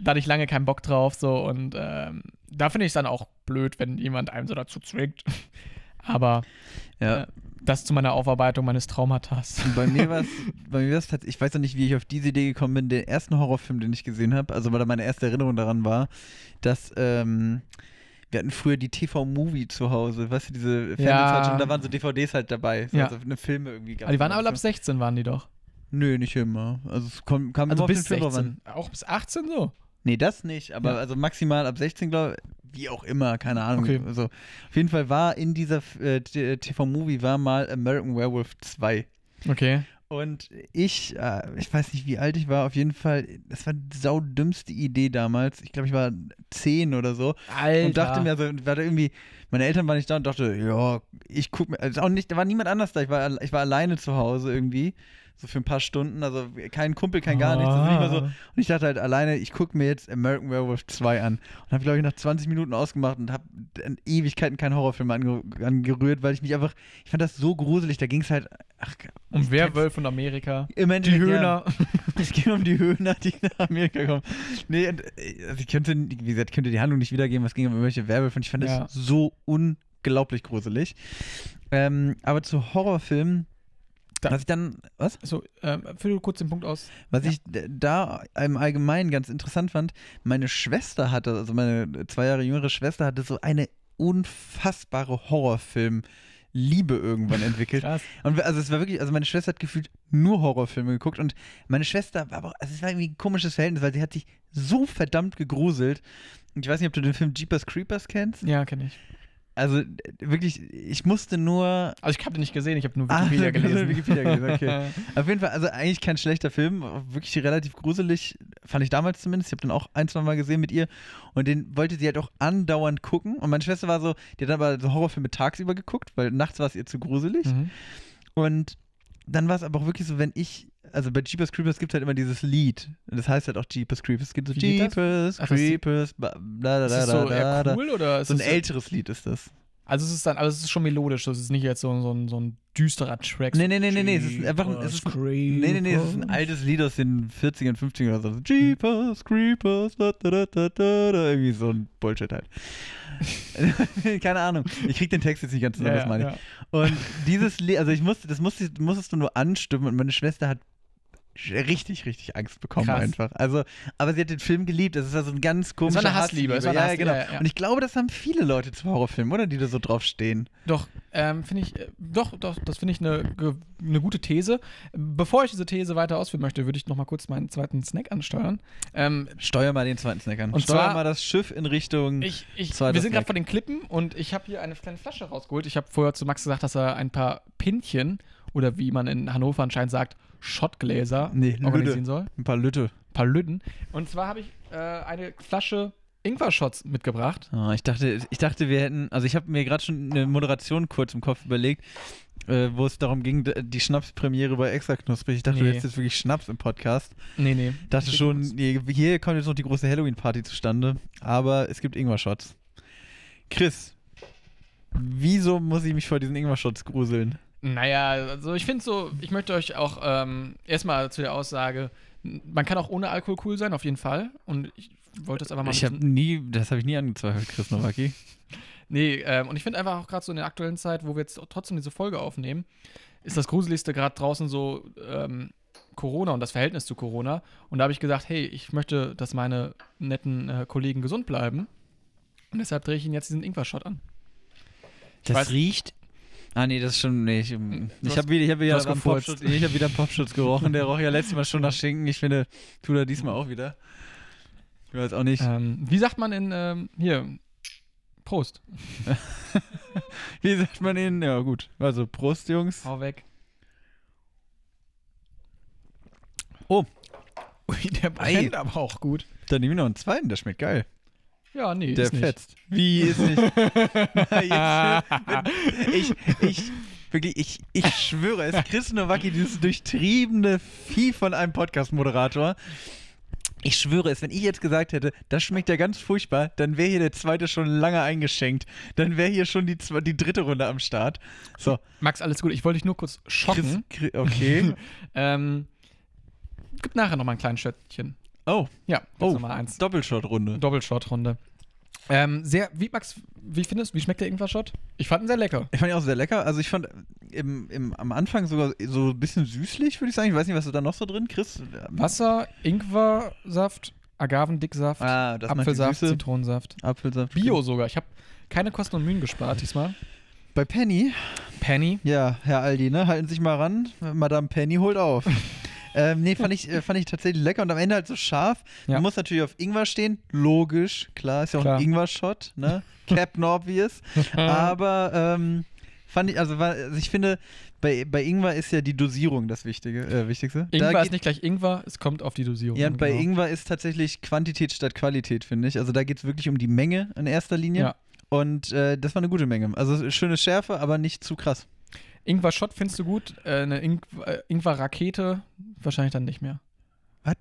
Speaker 1: da hatte ich lange keinen Bock drauf, so und ähm, da finde ich es dann auch blöd, wenn jemand einem so dazu zwingt. Aber
Speaker 2: Ja.
Speaker 1: äh, das zu meiner Aufarbeitung meines Traumatas.
Speaker 2: Bei mir war es, bei mir war es tatsächlich, ich weiß noch nicht, wie ich auf diese Idee gekommen bin, den ersten Horrorfilm, den ich gesehen habe, also weil da meine erste Erinnerung daran war, dass ähm, wir hatten früher die TV-Movie zu Hause, weißt du, diese Fernsehzeitschrift, da waren so DVDs halt dabei, so,
Speaker 1: Ja.
Speaker 2: also eine Filme irgendwie.
Speaker 1: Aber die waren alle ab 16, waren die doch.
Speaker 2: Nö, nicht immer. Also es kam, kam
Speaker 1: Also bis
Speaker 2: den Film drauf an.
Speaker 1: 16. Auch bis 18 so.
Speaker 2: Nee, das nicht, aber
Speaker 1: Ja.
Speaker 2: also maximal ab 16, glaube ich. Wie auch immer, keine Ahnung.
Speaker 1: Okay.
Speaker 2: Also, auf jeden Fall war in dieser äh, TV-Movie war mal American Werewolf 2.
Speaker 1: Okay.
Speaker 2: Und ich, äh, ich weiß nicht, wie alt ich war, auf jeden Fall, das war die saudümmste Idee damals. Ich glaube, ich war 10 oder so.
Speaker 1: Alter.
Speaker 2: Und dachte mir, also, war da irgendwie, meine Eltern waren nicht da und dachte, ja, ich guck mir, also auch nicht, da war niemand anders da. Ich war, ich war alleine zu Hause irgendwie. So für ein paar Stunden, also kein Kumpel, kein gar nichts. Mal so.
Speaker 1: Ah.
Speaker 2: Und ich dachte halt alleine, ich gucke mir jetzt American Werewolf 2 an. Und habe, glaube ich, nach 20 Minuten ausgemacht und habe in Ewigkeiten keinen Horrorfilm ange angerührt, weil ich mich einfach, ich fand das so gruselig. Da ging es halt, ach,
Speaker 1: Um Werwölfe in Amerika.
Speaker 2: im
Speaker 1: Die Höhner.
Speaker 2: Ja, es ging um die Höhner, die nach Amerika kommen. Nee, und, äh, also ich könnte, wie gesagt, ich könnte die Handlung nicht wiedergeben, was ging um irgendwelche Werwölfe und ich fand
Speaker 1: Ja.
Speaker 2: das so unglaublich gruselig. Ähm, aber zu Horrorfilmen
Speaker 1: Da-
Speaker 2: Was ich dann, was?
Speaker 1: So, ähm, fülle kurz den Punkt aus.
Speaker 2: Was
Speaker 1: Ja.
Speaker 2: ich da im Allgemeinen ganz interessant fand, meine Schwester hatte, also meine zwei Jahre jüngere Schwester hatte so eine unfassbare Horrorfilm-Liebe irgendwann entwickelt.
Speaker 1: Krass.
Speaker 2: Und also es war wirklich, also meine Schwester hat gefühlt nur Horrorfilme geguckt und meine Schwester war aber, also es war irgendwie ein komisches Verhältnis, weil sie hat sich so verdammt gegruselt. Und ich weiß nicht, ob du den Film Jeepers Creepers kennst.
Speaker 1: Ja, kenne ich.
Speaker 2: Also äh, wirklich, ich musste nur
Speaker 1: Also ich habe den nicht gesehen, ich habe nur
Speaker 2: Ah,
Speaker 1: Wikipedia
Speaker 2: du hast nur
Speaker 1: gelesen.
Speaker 2: Wikipedia gelesen, okay. Auf jeden Fall, also eigentlich kein schlechter Film, wirklich relativ gruselig, fand ich damals zumindest. Ich habe den auch ein, zwei Mal gesehen mit ihr und den wollte sie halt auch andauernd gucken. Und meine Schwester war so, die hat aber so Horrorfilme tagsüber geguckt, weil nachts war es ihr zu gruselig.
Speaker 1: mhm.
Speaker 2: Und dann war es aber auch wirklich so, wenn ich, also bei Jeepers Creepers gibt es halt immer dieses Lied. Und das heißt halt auch Jeepers Creepers. Es gibt so
Speaker 1: Wie das?
Speaker 2: Jeepers
Speaker 1: Ach, das-
Speaker 2: Creepers, da, da,
Speaker 1: Ist
Speaker 2: da,
Speaker 1: es
Speaker 2: da,
Speaker 1: so eher
Speaker 2: da.
Speaker 1: cool oder ist
Speaker 2: So ein
Speaker 1: es
Speaker 2: älteres Lied ist das.
Speaker 1: Also es ist dann, aber es ist schon melodisch, es ist nicht jetzt so, so, ein, so ein düsterer Track.
Speaker 2: Nee, nee, nee, nee, nee, es ist einfach ein- es ist Nee, nee, nee, es ist ein altes Lied aus den 40ern, 50ern oder so. Jeepers, Creepers, da, da, da, da, da, da. Irgendwie so ein Bullshit halt. Keine Ahnung. Ich krieg den Text jetzt nicht ganz zusammen,
Speaker 1: ja,
Speaker 2: was meine
Speaker 1: ja,
Speaker 2: ich. Und dieses Lied, also ich musste, das musste, musstest du nur anstimmen und meine Schwester hat richtig, richtig Angst bekommen
Speaker 1: Krass.
Speaker 2: einfach. Also, aber sie hat den Film geliebt. Das ist also ein ganz komischer
Speaker 1: eine Hassliebe, es war eine
Speaker 2: ja,
Speaker 1: Hassliebe,
Speaker 2: genau.
Speaker 1: ja, ja.
Speaker 2: Und ich glaube, das haben viele Leute zu Horrorfilmen, oder? Die da so drauf stehen.
Speaker 1: Doch, ähm, finde ich, äh, doch, doch, das finde ich eine eine gute These. Bevor ich diese These weiter ausführen möchte, würde ich noch mal kurz meinen zweiten Snack ansteuern. Ähm,
Speaker 2: Steuer mal den zweiten Snack an.
Speaker 1: Und
Speaker 2: Steuer
Speaker 1: zwar-
Speaker 2: mal das Schiff in Richtung.
Speaker 1: ich, ich, wir sind gerade vor den Klippen und ich habe hier eine kleine Flasche rausgeholt. Ich habe vorher zu Max gesagt, dass er ein paar Pinchen oder wie man in Hannover anscheinend sagt, Schottgläser
Speaker 2: Nee,
Speaker 1: organisieren soll.
Speaker 2: ein paar Lütte.
Speaker 1: Ein paar Lüden. Und zwar habe ich äh, eine Flasche Ingwer-Shots mitgebracht.
Speaker 2: Ah, ich, dachte, ich dachte, wir hätten, also ich habe mir gerade schon eine Moderation kurz im Kopf überlegt, äh, wo es darum ging, die Schnapspremiere bei Extra Knusprig. Ich dachte, du
Speaker 1: Nee.
Speaker 2: hättest jetzt wirklich Schnaps im Podcast.
Speaker 1: Nee, nee.
Speaker 2: Dachte schon, hier kommt jetzt noch die große Halloween-Party zustande, aber es gibt Ingwer-Shots. Chris, wieso muss ich mich vor diesen Ingwer-Shots gruseln?
Speaker 1: Naja, also ich finde so, ich möchte euch auch ähm, erstmal zu der Aussage, man kann auch ohne Alkohol cool sein, auf jeden Fall. Und ich wollte das einfach mal.
Speaker 2: Ich habe nie, das habe ich nie angezweifelt, Chris Nowacki.
Speaker 1: nee, ähm, und ich finde einfach auch gerade so in der aktuellen Zeit, wo wir jetzt trotzdem diese Folge aufnehmen, ist das Gruseligste gerade draußen so ähm, Corona und das Verhältnis zu Corona. Und da habe ich gesagt, hey, ich möchte, dass meine netten äh, Kollegen gesund bleiben. Und deshalb drehe ich ihnen jetzt diesen Ingwer-Shot an.
Speaker 2: Das
Speaker 1: weiß-
Speaker 2: riecht. Ah, nee, das ist schon. Nee, ich ich habe wieder, ich hab wieder, ich hab wieder am Popschutz gerochen. Der roch ja letztes Mal schon nach Schinken. Ich finde, tut er diesmal auch wieder. Ich weiß auch nicht.
Speaker 1: Ähm, wie sagt man in, ähm, hier, Prost.
Speaker 2: Wie sagt man ihn? Ja, gut. Also, Prost, Jungs.
Speaker 1: Hau weg.
Speaker 2: Oh.
Speaker 1: Ui, der brennt aber auch gut.
Speaker 2: Dann nehme ich noch einen zweiten, der schmeckt geil.
Speaker 1: Ja, nee,
Speaker 2: Der
Speaker 1: ist nicht.
Speaker 2: fetzt. Wie ist nicht? Na, jetzt, ich, ich, wirklich, ich, ich schwöre, es ist Chris Nowacki, dieses durchtriebene Vieh von einem Podcast-Moderator. Ich schwöre es, wenn ich jetzt gesagt hätte, das schmeckt ja ganz furchtbar, dann wäre hier der zweite schon lange eingeschenkt. Dann wäre hier schon die, die dritte Runde am Start. So,
Speaker 1: Max, alles gut. Ich wollte dich nur kurz schocken.
Speaker 2: Chris okay.
Speaker 1: ähm, gibt nachher noch mal ein kleines Schöttchen.
Speaker 2: Oh,
Speaker 1: Ja,
Speaker 2: oh. Doppelshot-Runde.
Speaker 1: Doppelshot-Runde. Ähm, sehr, wie, Max, wie findest du, wie schmeckt der Ingwer-Shot? Ich fand ihn sehr lecker.
Speaker 2: Ich fand ihn auch sehr lecker. Also ich fand im, im, am Anfang sogar so ein bisschen süßlich, würde ich sagen. Ich weiß nicht, was ist da noch so drin, Chris?
Speaker 1: Wasser, Ingwersaft, Agavendicksaft,
Speaker 2: Ah,
Speaker 1: Apfelsaft. Zitronensaft.
Speaker 2: Apfelsaft.
Speaker 1: Bio sogar. Ich habe keine Kosten und Mühen gespart diesmal.
Speaker 2: Bei Penny,
Speaker 1: Penny.
Speaker 2: ja, Herr Aldi, ne? Halten Sie sich mal ran. Madame Penny holt auf. ähm, nee, fand ich, äh, fand ich tatsächlich lecker und am Ende halt so scharf.
Speaker 1: Ja.
Speaker 2: Man muss natürlich auf Ingwer stehen. Logisch, klar, ist ja auch
Speaker 1: Klar.
Speaker 2: ein Ingwer-Shot, ne? Captain Obvious. Aber ähm, fand ich, also, also ich finde, bei, bei Ingwer ist ja die Dosierung das Wichtige, äh, Wichtigste. Da
Speaker 1: Ingwer
Speaker 2: geht-
Speaker 1: ist nicht gleich Ingwer, es kommt auf die Dosierung.
Speaker 2: Ja, und bei
Speaker 1: genau.
Speaker 2: Ingwer ist tatsächlich Quantität statt Qualität, finde ich. Also da geht es wirklich um die Menge in erster Linie.
Speaker 1: Ja.
Speaker 2: Und äh, das war eine gute Menge. Also schöne Schärfe, aber nicht zu krass.
Speaker 1: Ingwer-Shot findest du gut, äh, eine Ing äh, Ingwer-Rakete wahrscheinlich dann nicht mehr.
Speaker 2: Was?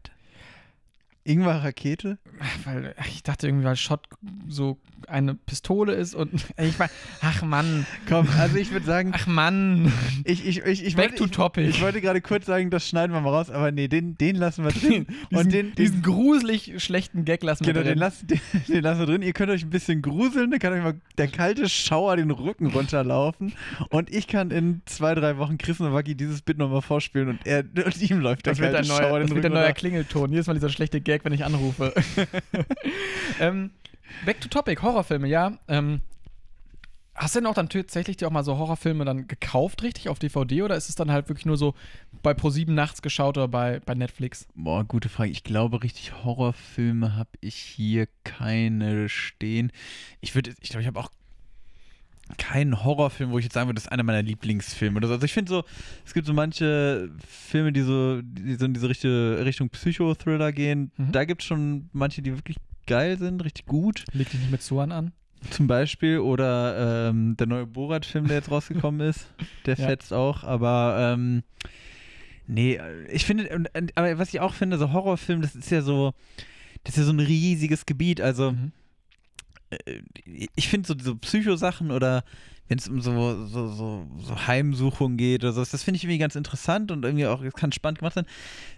Speaker 2: Ingwer-Rakete?
Speaker 1: Weil ach, ich dachte irgendwie, weil Shot so eine Pistole ist und ich meine, ach Mann,
Speaker 2: Komm, also ich würde sagen,
Speaker 1: ach Mann.
Speaker 2: ich, ich, ich, ich,
Speaker 1: Back
Speaker 2: wollte,
Speaker 1: to
Speaker 2: ich,
Speaker 1: topic.
Speaker 2: ich wollte gerade kurz sagen, das schneiden wir mal raus, aber nee, den, den lassen wir drin.
Speaker 1: diesen,
Speaker 2: Und den,
Speaker 1: diesen
Speaker 2: den,
Speaker 1: gruselig schlechten Gag lassen wir
Speaker 2: genau, den,
Speaker 1: drin.
Speaker 2: lassen, den, den lassen wir drin. Ihr könnt euch ein bisschen gruseln, dann kann euch mal der kalte Schauer den Rücken runterlaufen. Und ich kann in zwei, drei Wochen Chris Nowacki dieses Bit nochmal vorspielen und, er, und ihm läuft der
Speaker 1: Das
Speaker 2: kalte
Speaker 1: ein
Speaker 2: Schauer
Speaker 1: neuer,
Speaker 2: den
Speaker 1: das wird
Speaker 2: Rücken
Speaker 1: ein neuer
Speaker 2: runter.
Speaker 1: Klingelton. Jedes Mal dieser schlechte Gag, wenn ich anrufe. ähm, back to topic, Horrorfilme, ja. Ähm, hast du denn auch dann tatsächlich dir auch mal so Horrorfilme dann gekauft, richtig, auf DVD? Oder ist es dann halt wirklich nur so bei Pro7 nachts geschaut oder bei, bei Netflix?
Speaker 2: Boah, gute Frage. Ich glaube, richtig Horrorfilme habe ich hier keine stehen. Ich würde, ich glaube, ich habe auch keinen Horrorfilm, wo ich jetzt sagen würde, das ist einer meiner Lieblingsfilme oder so. Also ich finde so, es gibt so manche Filme, die so, die so in diese Richtung, Richtung Psychothriller gehen.
Speaker 1: Mhm.
Speaker 2: Da gibt es schon manche, die wirklich geil sind, richtig gut.
Speaker 1: Leg dich nicht mit Suan an.
Speaker 2: Zum Beispiel. Oder ähm, der neue Borat-Film, der jetzt rausgekommen ist. Der
Speaker 1: Ja.
Speaker 2: fetzt auch. Aber ähm, nee, ich finde, aber was ich auch finde, so Horrorfilm, das ist ja so, das ist ja so ein riesiges Gebiet. Also
Speaker 1: Mhm.
Speaker 2: Äh, ich finde so diese Psychosachen oder wenn es um so, so, so, so Heimsuchung geht oder so, das finde ich irgendwie ganz interessant und irgendwie auch, es kann spannend gemacht sein.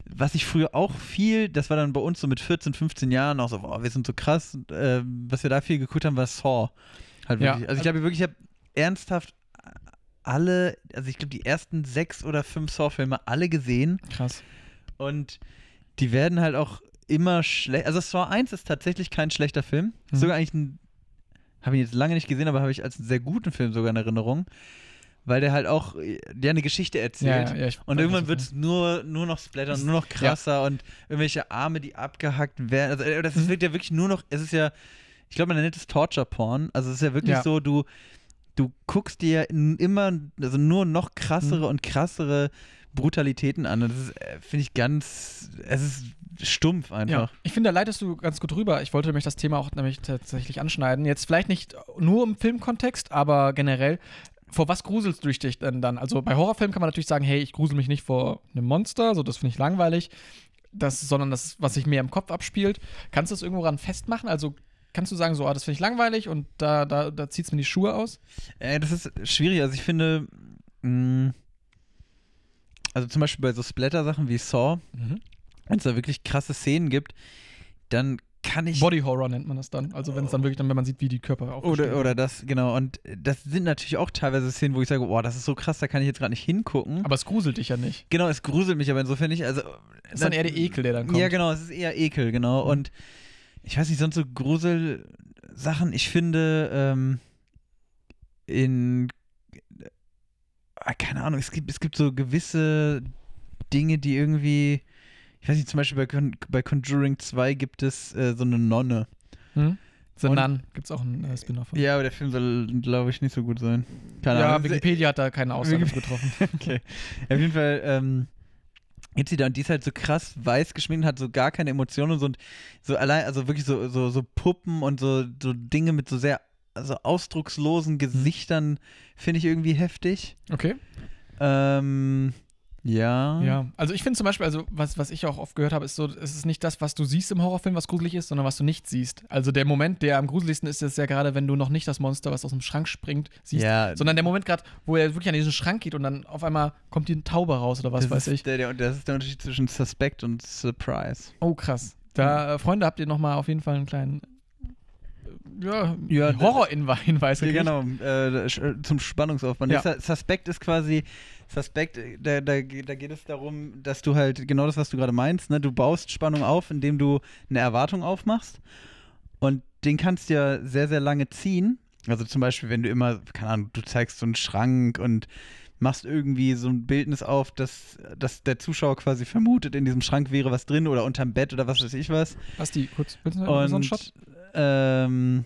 Speaker 2: Was ich früher auch viel, das war dann bei uns so mit 14, 15 Jahren auch so, boah, wir sind so krass, äh, was wir da viel geguckt haben, war Saw. Halt
Speaker 1: Ja.
Speaker 2: Also ich glaube wirklich, ich habe ernsthaft alle, also ich glaube die ersten sechs oder fünf Saw-Filme alle gesehen
Speaker 1: Krass.
Speaker 2: und die werden halt auch immer schlecht. Also Saw 1 ist tatsächlich kein schlechter Film.
Speaker 1: Mhm.
Speaker 2: Sogar eigentlich ein, habe ihn jetzt lange nicht gesehen, aber habe ich als einen sehr guten Film sogar in Erinnerung. Weil der halt auch äh, der eine Geschichte erzählt.
Speaker 1: Ja, ja, ich
Speaker 2: Und irgendwann wird es nur, nur noch splatter und nur noch krasser und irgendwelche Arme, die abgehackt werden. Also äh, das
Speaker 1: Mhm.
Speaker 2: wirklich ja wirklich nur noch, es ist ja, ich glaube, man nennt es Torture-Porn. Also es ist ja wirklich
Speaker 1: Ja.
Speaker 2: so, du, du guckst dir n- immer, also nur noch krassere
Speaker 1: Mhm.
Speaker 2: und krassere Brutalitäten an. Und das ist, äh, finde ich ganz, es ist stumpf
Speaker 1: Ja,
Speaker 2: einfach.
Speaker 1: ich finde, da leitest du ganz gut rüber. Ich wollte nämlich das Thema auch nämlich tatsächlich anschneiden. Jetzt vielleicht nicht nur im Filmkontext, aber generell. Vor was gruselst du dich denn dann? Also bei Horrorfilmen kann man natürlich sagen, hey, ich grusel mich nicht vor einem Monster, so das finde ich langweilig, das, sondern das, was sich mehr im Kopf abspielt. Kannst du das irgendwo ran festmachen? Also kannst du sagen, so, ah, das finde ich langweilig und da, da, da zieht es mir die Schuhe aus?
Speaker 2: Äh, das ist schwierig. Also ich finde, mh, also zum Beispiel bei so Splatter-Sachen wie Saw, wenn es da wirklich krasse Szenen gibt, dann kann ich
Speaker 1: Body Horror nennt man das dann. Also wenn es dann wirklich dann, wenn man sieht, wie die Körper aufgestellt
Speaker 2: oder, oder das, genau. Und das sind natürlich auch teilweise Szenen, wo ich sage, boah, das ist so krass, da kann ich jetzt gerade nicht hingucken.
Speaker 1: Aber es gruselt dich ja nicht.
Speaker 2: genau, es gruselt mich aber insofern nicht. Also,
Speaker 1: Das ist dann eher der Ekel, der dann kommt.
Speaker 2: Ja, genau, es ist eher Ekel, genau.
Speaker 1: Mhm.
Speaker 2: Und ich weiß nicht, sonst so Gruselsachen, ich finde, ähm, in ah, keine Ahnung, es gibt, es gibt so gewisse Dinge, die irgendwie, ich weiß nicht, zum Beispiel bei, Con bei Conjuring 2 gibt es äh, so eine Nonne.
Speaker 1: Hm? The
Speaker 2: Und-
Speaker 1: Nun gibt es auch einen äh, Spin-off von.
Speaker 2: Ja, aber der Film soll, glaube ich, nicht so gut sein. Keine
Speaker 1: Ja,
Speaker 2: Ahnung.
Speaker 1: Wikipedia hat da keine Aussage getroffen.
Speaker 2: Okay. Auf jeden Fall, ähm, gibt sie da und die ist halt so krass weiß geschminkt, hat so gar keine Emotionen und so, und so allein, also wirklich so, so, so Puppen und so, so Dinge mit so sehr also ausdruckslosen Gesichtern finde ich irgendwie heftig.
Speaker 1: Okay.
Speaker 2: Ähm, ja.
Speaker 1: Ja. Also ich finde zum Beispiel, also was, was ich auch oft gehört habe, ist so, es ist nicht das, was du siehst im Horrorfilm, was gruselig ist, sondern was du nicht siehst. Also der Moment, der am gruseligsten ist, ist ja gerade, wenn du noch nicht das Monster, was aus dem Schrank springt, siehst.
Speaker 2: Ja,
Speaker 1: Sondern der Moment gerade, wo er wirklich an diesen Schrank geht und dann auf einmal kommt die Taube raus oder was
Speaker 2: das
Speaker 1: weiß ich.
Speaker 2: Der, der, das ist der Unterschied zwischen Suspect und Surprise.
Speaker 1: Oh, krass. Da, äh, Freunde, habt ihr nochmal auf jeden Fall einen kleinen äh, ja,
Speaker 2: Ja,
Speaker 1: Horror-Hinweis
Speaker 2: Ja,
Speaker 1: gekriegt.
Speaker 2: genau, äh, sch- zum Spannungsaufbau.
Speaker 1: Ja.
Speaker 2: Suspekt ist quasi, Suspekt, äh, da, da, da geht es darum, dass du halt genau das, was du gerade meinst, ne? du baust Spannung auf, indem du eine Erwartung aufmachst und den kannst du ja sehr, sehr lange ziehen. Also zum Beispiel, wenn du immer, keine Ahnung, du zeigst so einen Schrank und machst irgendwie so ein Bildnis auf, dass, dass der Zuschauer quasi vermutet, in diesem Schrank wäre was drin oder unterm Bett oder was weiß ich was.
Speaker 1: Basti, kurz, willst du so einen
Speaker 2: Und
Speaker 1: Shot?
Speaker 2: ähm,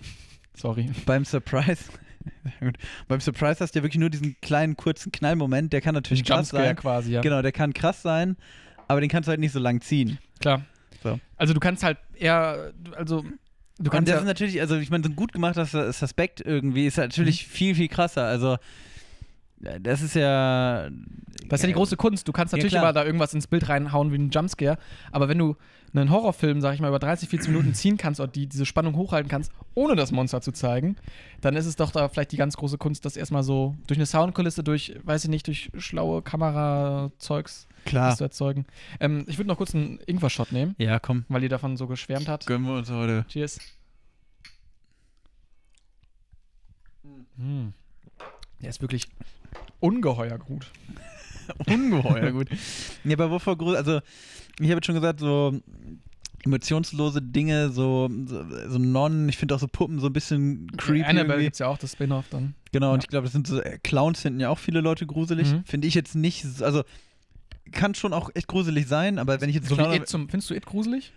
Speaker 1: Sorry.
Speaker 2: beim Surprise. Beim Surprise hast du ja wirklich nur diesen kleinen kurzen Knallmoment, der kann natürlich krass
Speaker 1: Jumpscare
Speaker 2: sein.
Speaker 1: quasi, ja.
Speaker 2: Genau, der kann krass sein, aber den kannst du halt nicht so lang ziehen.
Speaker 1: Klar.
Speaker 2: So.
Speaker 1: Also du kannst halt eher, also du
Speaker 2: Und
Speaker 1: kannst
Speaker 2: das
Speaker 1: ja,
Speaker 2: ist natürlich, also ich meine, so ein gut gemachter Sus- Suspekt irgendwie ist natürlich
Speaker 1: Mhm.
Speaker 2: viel, viel krasser. Also das ist ja.
Speaker 1: Das ist ja die große Kunst. Du kannst
Speaker 2: Ja,
Speaker 1: natürlich
Speaker 2: klar.
Speaker 1: immer da irgendwas ins Bild reinhauen wie ein Jumpscare, aber wenn du einen Horrorfilm, sag ich mal, über 30, 40 Minuten ziehen kannst und die, diese Spannung hochhalten kannst, ohne das Monster zu zeigen, dann ist es doch da vielleicht die ganz große Kunst, das erstmal so durch eine Soundkulisse, durch, weiß ich nicht, durch schlaue Kamerazeugs
Speaker 2: Klar.
Speaker 1: zu erzeugen. Ähm, ich würde noch kurz einen Ingwer-Shot nehmen,
Speaker 2: Ja, komm.
Speaker 1: weil ihr davon so geschwärmt habt.
Speaker 2: Gönnen wir uns heute.
Speaker 1: Cheers. Hm. Der ist wirklich ungeheuer gut.
Speaker 2: Ungeheuer gut. Ja, aber wovor groß, also ich habe jetzt schon gesagt, so emotionslose Dinge, so, so, so Nonnen, ich finde auch so Puppen so ein bisschen creepy.
Speaker 1: Annabelle
Speaker 2: irgendwie.
Speaker 1: gibt es ja auch, das Spin-off dann.
Speaker 2: Genau, und
Speaker 1: Ja.
Speaker 2: ich glaube, das sind so, äh, Clowns finden ja auch viele Leute gruselig.
Speaker 1: Mhm.
Speaker 2: Finde ich jetzt nicht, so- also kann schon auch echt gruselig sein, aber wenn ich jetzt
Speaker 1: So
Speaker 2: Clown,
Speaker 1: It zum, findest du It gruselig?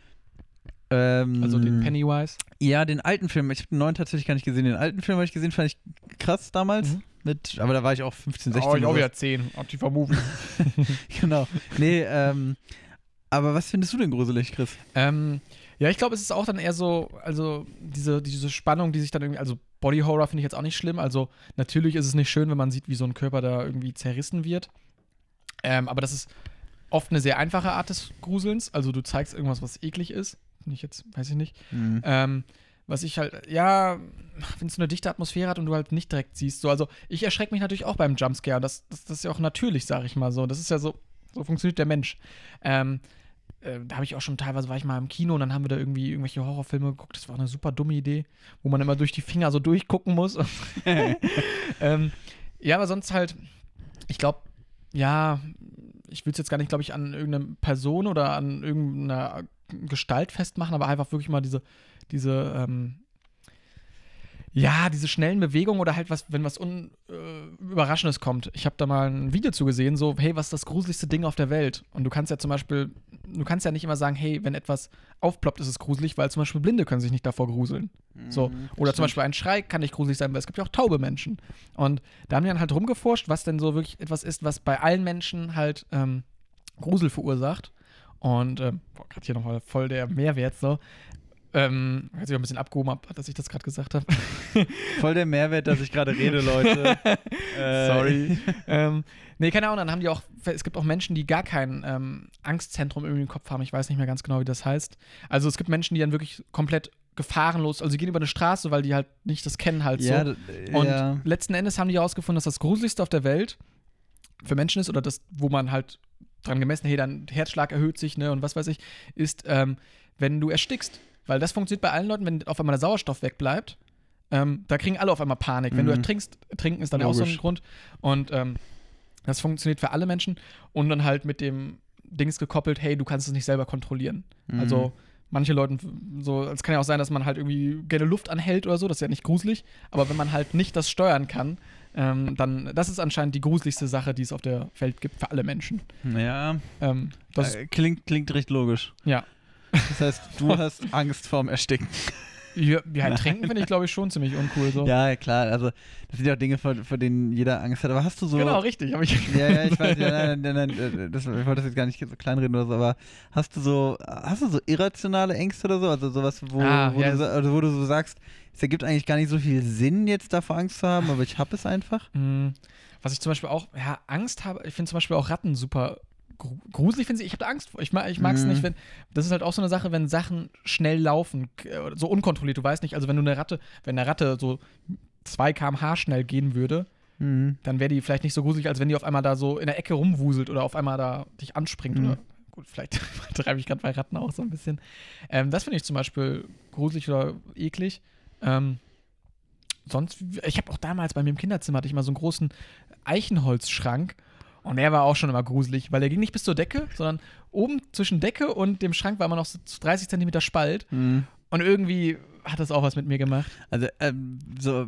Speaker 2: ähm,
Speaker 1: Also den Pennywise?
Speaker 2: Ja, den alten Film, ich habe den neuen tatsächlich gar nicht gesehen. Den alten Film habe ich gesehen, fand ich krass damals.
Speaker 1: Mhm.
Speaker 2: Mit, aber da war ich auch 15, 16.
Speaker 1: oh, ich auch wieder 10. Aktiver Movie.
Speaker 2: Genau. Nee, ähm, aber was findest du denn gruselig, Chris?
Speaker 1: ähm, ja, ich glaube, es ist auch dann eher so, also diese, diese Spannung, die sich dann irgendwie, also Body Horror finde ich jetzt auch nicht schlimm. Also natürlich ist es nicht schön, wenn man sieht, wie so ein Körper da irgendwie zerrissen wird. Ähm, aber das ist oft eine sehr einfache Art des Gruselns. Also du zeigst irgendwas, was eklig ist. Finde ich jetzt, weiß ich nicht.
Speaker 2: Mhm.
Speaker 1: Ähm, was ich halt, ja, wenn es eine dichte Atmosphäre hat und du halt nicht direkt siehst. So, also ich erschrecke mich natürlich auch beim Jumpscare. Das, das, das ist ja auch natürlich, sag ich mal so. Das ist ja so, so funktioniert der Mensch. Ähm, äh, da habe ich auch schon teilweise, war ich mal im Kino und dann haben wir da irgendwie irgendwelche Horrorfilme geguckt. Das war eine super dumme Idee, wo man immer durch die Finger so durchgucken muss. ähm, ja, aber sonst halt, ich glaube, ja, ich will es jetzt gar nicht, glaube ich, an irgendeine Person oder an irgendeiner Gestalt festmachen, aber einfach wirklich mal diese, diese, ähm, ja, diese schnellen Bewegungen oder halt was, wenn was un, äh, Überraschendes kommt. Ich habe da mal ein Video zu gesehen, so, hey, was ist das gruseligste Ding auf der Welt? Und du kannst ja zum Beispiel, du kannst ja nicht immer sagen, hey, wenn etwas aufploppt, ist es gruselig, weil zum Beispiel Blinde können sich nicht davor gruseln. So.
Speaker 2: Mhm,
Speaker 1: Oder zum Beispiel ein Schrei kann nicht gruselig sein, weil es gibt ja auch taube Menschen. Und da haben die dann halt rumgeforscht, was denn so wirklich etwas ist, was bei allen Menschen halt ähm, Grusel verursacht. Und ähm, boah, gerade hier nochmal voll der Mehrwert so. Ähm, als ich auch ein bisschen abgehoben habe, dass ich das gerade gesagt habe.
Speaker 2: Voll der Mehrwert, dass ich gerade rede, Leute. Äh,
Speaker 1: Sorry. ähm, nee, keine Ahnung, dann haben die auch, es gibt auch Menschen, die gar kein ähm, Angstzentrum irgendwie im Kopf haben. Ich weiß nicht mehr ganz genau, wie das heißt. Also es gibt Menschen, die dann wirklich komplett gefahrenlos, also sie gehen über eine Straße, weil die halt nicht das kennen halt
Speaker 2: Ja,
Speaker 1: so.
Speaker 2: d-
Speaker 1: Und
Speaker 2: ja.
Speaker 1: letzten Endes haben die herausgefunden, dass das Gruseligste auf der Welt für Menschen ist oder das, wo man halt dran gemessen, hey, dein Herzschlag erhöht sich, ne, und was weiß ich, ist, ähm, wenn du erstickst. Weil das funktioniert bei allen Leuten, wenn auf einmal der Sauerstoff wegbleibt. Ähm, da kriegen alle auf einmal Panik. Wenn du
Speaker 2: Mhm.
Speaker 1: ertrinkst, trinken ist dann auch so ein
Speaker 2: Logisch.
Speaker 1: Grund. Und ähm, das funktioniert für alle Menschen. Und dann halt mit dem Dings gekoppelt, hey, du kannst es nicht selber kontrollieren.
Speaker 2: Mhm.
Speaker 1: Also manche Leute, so, es kann ja auch sein, dass man halt irgendwie gerne Luft anhält oder so, das ist ja nicht gruselig, aber wenn man halt nicht das steuern kann, ähm, dann, das ist anscheinend die gruseligste Sache, die es auf der Welt gibt für alle Menschen.
Speaker 2: Ja,
Speaker 1: Ähm, das
Speaker 2: äh, klingt, klingt recht logisch.
Speaker 1: Ja.
Speaker 2: Das heißt, du hast Angst vorm Ersticken.
Speaker 1: ja, ja, trinken finde ich, glaube ich, schon ziemlich uncool so.
Speaker 2: Ja, klar. Also, das sind ja auch Dinge, vor, vor denen jeder Angst hat. Aber hast du so.
Speaker 1: Genau, richtig. Hab ich
Speaker 2: Ja, ja, ich weiß, ja, nein, nein, nein, äh, das, ich wollte das jetzt gar nicht so kleinreden oder so, aber hast du so, hast du so irrationale Ängste oder so? Also sowas, wo,
Speaker 1: Ah,
Speaker 2: wo,
Speaker 1: ja,
Speaker 2: du, also wo du so sagst, es ergibt eigentlich gar nicht so viel Sinn, jetzt davor Angst zu haben, aber ich habe es einfach.
Speaker 1: Mm, Was ich zum Beispiel auch, ja, Angst habe, ich finde zum Beispiel auch Ratten super gruselig, finde ich. Ich habe da Angst vor. Ich, mag, ich mag es
Speaker 2: Mhm.
Speaker 1: nicht, wenn, das ist halt auch so eine Sache, wenn Sachen schnell laufen, k- so unkontrolliert, du weißt nicht, also wenn du eine Ratte, wenn eine Ratte so 2 km/h schnell gehen würde,
Speaker 2: Mhm.
Speaker 1: dann wäre die vielleicht nicht so gruselig, als wenn die auf einmal da so in der Ecke rumwuselt oder auf einmal da dich anspringt
Speaker 2: Mhm.
Speaker 1: oder gut, vielleicht treibe ich gerade bei Ratten auch so ein bisschen. Ähm, das finde ich zum Beispiel gruselig oder eklig. Ähm, sonst, ich habe auch damals bei mir im Kinderzimmer hatte ich mal so einen großen Eichenholzschrank und der war auch schon immer gruselig, weil der ging nicht bis zur Decke, sondern oben zwischen Decke und dem Schrank war immer noch so 30 Zentimeter Spalt
Speaker 2: Mhm.
Speaker 1: und irgendwie hat das auch was mit mir gemacht.
Speaker 2: Also ähm, so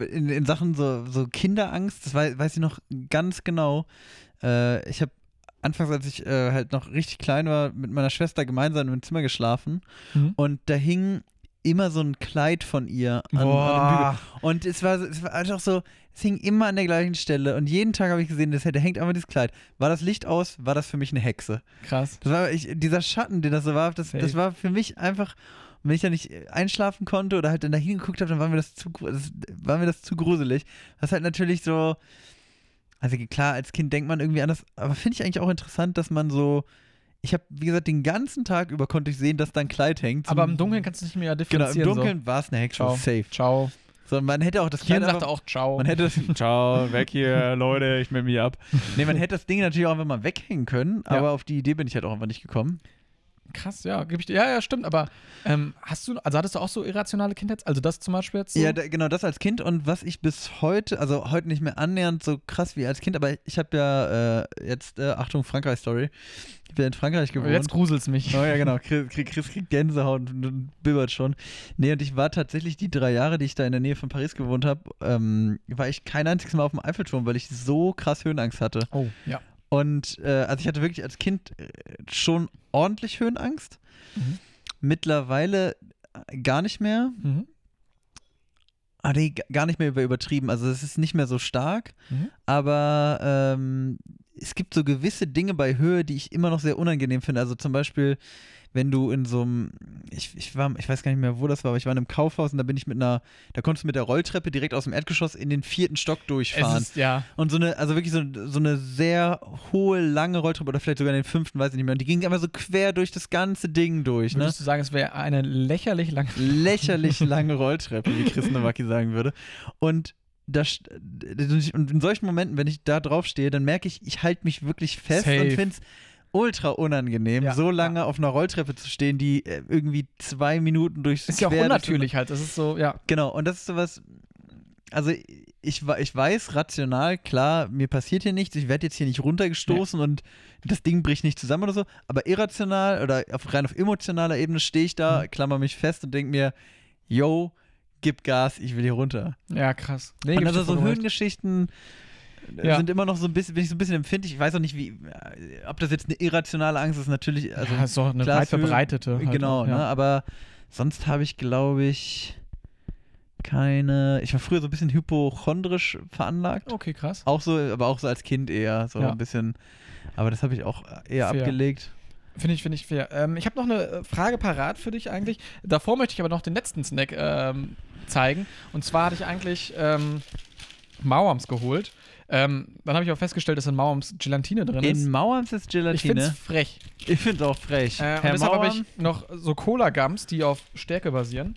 Speaker 2: in, in Sachen so, so Kinderangst, das weiß, weiß ich noch ganz genau. Äh, ich habe anfangs, als ich äh, halt noch richtig klein war, mit meiner Schwester gemeinsam im Zimmer geschlafen
Speaker 1: Mhm.
Speaker 2: und da hing immer so ein Kleid von ihr an, an dem Bügel. Und es war, so- es war einfach so, es hing immer an der gleichen Stelle und jeden Tag habe ich gesehen, das da hängt einfach dieses Kleid. War das Licht aus, war das für mich eine Hexe.
Speaker 1: krass.
Speaker 2: Das war ich, dieser Schatten, den das so war, das, das war für mich einfach, wenn ich da nicht einschlafen konnte oder halt dann da hingeguckt habe, dann war mir das zu, das, war mir das zu gruselig. Was halt natürlich so, Also klar, als Kind denkt man irgendwie anders, aber finde ich eigentlich auch interessant, dass man so. Ich habe, wie gesagt, den ganzen Tag über konnte ich sehen, dass da ein Kleid hängt.
Speaker 1: Aber im Dunkeln kannst du nicht mehr
Speaker 2: Genau,
Speaker 1: differenzieren.
Speaker 2: im Dunkeln war es eine
Speaker 1: Ciao.
Speaker 2: safe.
Speaker 1: So. Ciao.
Speaker 2: So, man hätte auch das
Speaker 1: Kian
Speaker 2: Kleid
Speaker 1: sagte
Speaker 2: einfach,
Speaker 1: auch Ciao.
Speaker 2: Man hätte das, ciao, weg hier, Leute, ich melde mich ab. Nee, man hätte das Ding natürlich auch einfach mal weghängen können,
Speaker 1: Ja.
Speaker 2: aber auf die Idee bin ich halt auch einfach nicht gekommen.
Speaker 1: Krass, ja, gebe ich dir. Ja, ja, stimmt. Aber ähm, hast du, also hattest du auch so irrationale Kindheit? Also das zum Beispiel jetzt so?
Speaker 2: Ja, da, genau, das als Kind und was ich bis heute, also heute nicht mehr annähernd so krass wie als Kind, aber ich habe ja äh, jetzt, äh, Achtung, Frankreich-Story, ich bin in Frankreich gewohnt.
Speaker 1: jetzt gruselt's mich.
Speaker 2: Oh ja, genau. Chris, Chris, Chris kriegt Gänsehaut und, und bibbert schon. Nee, und ich war tatsächlich die drei Jahre, die ich da in der Nähe von Paris gewohnt habe, ähm, war ich kein einziges Mal auf dem Eiffelturm, weil ich so krass Höhenangst hatte.
Speaker 1: Oh, ja.
Speaker 2: Und äh, also ich hatte wirklich als Kind äh, schon ordentlich Höhenangst.
Speaker 1: Mhm.
Speaker 2: Mittlerweile äh, gar nicht mehr.
Speaker 1: Mhm.
Speaker 2: Ah, nee, gar nicht mehr über übertrieben. Also es ist nicht mehr so stark.
Speaker 1: Mhm.
Speaker 2: Aber ähm, es gibt so gewisse Dinge bei Höhe, die ich immer noch sehr unangenehm finde. Also zum Beispiel, wenn du in so einem, ich, ich war, ich weiß gar nicht mehr, wo das war, aber ich war in einem Kaufhaus und da bin ich mit einer, da konntest du mit der Rolltreppe direkt aus dem Erdgeschoss in den vierten Stock
Speaker 1: Es
Speaker 2: durchfahren.
Speaker 1: ist, ja.
Speaker 2: Und so eine, also wirklich so, so eine sehr hohe, lange Rolltreppe oder vielleicht sogar in den fünften, weiß ich nicht mehr. Und die ging einfach so quer durch das ganze Ding durch, ne?
Speaker 1: Würdest du sagen, es wäre eine lächerlich lange.
Speaker 2: Lächerlich lange Rolltreppe, wie Chris Nowacki sagen würde. Und das, und in solchen Momenten, wenn ich da drauf stehe, dann merke ich, ich halte mich wirklich fest
Speaker 1: Safe.
Speaker 2: und finde es ultra unangenehm,
Speaker 1: Ja,
Speaker 2: so lange auf einer Rolltreppe zu stehen, die äh, irgendwie zwei Minuten durchs
Speaker 1: Ist ja auch unnatürlich halt. Das ist so, ja.
Speaker 2: Genau, und das ist sowas, also ich, ich weiß rational, klar, mir passiert hier nichts, ich werde jetzt hier nicht runtergestoßen und das Ding bricht nicht zusammen oder so, aber irrational oder auf, rein auf emotionaler Ebene stehe ich da,
Speaker 1: Mhm.
Speaker 2: klammer mich fest und denke mir, yo, gib Gas, ich will hier runter.
Speaker 1: Ja, krass. Nee,
Speaker 2: und also so
Speaker 1: vollkommen recht.
Speaker 2: Äh,
Speaker 1: Ja.
Speaker 2: sind immer noch so ein bisschen, bin ich so ein bisschen empfindlich, ich weiß auch nicht, wie, äh, ob das jetzt eine irrationale Angst ist, natürlich, also
Speaker 1: ja, ist doch eine weit verbreitete. Halt
Speaker 2: genau,
Speaker 1: auch,
Speaker 2: ne?
Speaker 1: ja.
Speaker 2: Aber sonst habe ich, glaube ich, keine. Ich war früher so ein bisschen hypochondrisch veranlagt.
Speaker 1: Okay, krass.
Speaker 2: Auch so, aber auch so als Kind eher, so
Speaker 1: Ja.
Speaker 2: ein bisschen. Aber das habe ich auch eher
Speaker 1: Fair.
Speaker 2: abgelegt.
Speaker 1: Finde ich, finde ich fair. Ähm, ich habe noch eine äh, Frage parat für dich eigentlich. Davor möchte ich aber noch den letzten Snack ähm, zeigen. Und zwar hatte ich eigentlich ähm, Mauams geholt. Ähm, dann habe ich aber festgestellt, dass in Mauams Gelatine drin ist.
Speaker 2: In Mauerms ist
Speaker 1: ich finde es
Speaker 2: Gelatine.
Speaker 1: frech.
Speaker 2: Ich finde es auch frech.
Speaker 1: Äh, und deshalb habe ich noch so Cola-Gums, die auf Stärke basieren,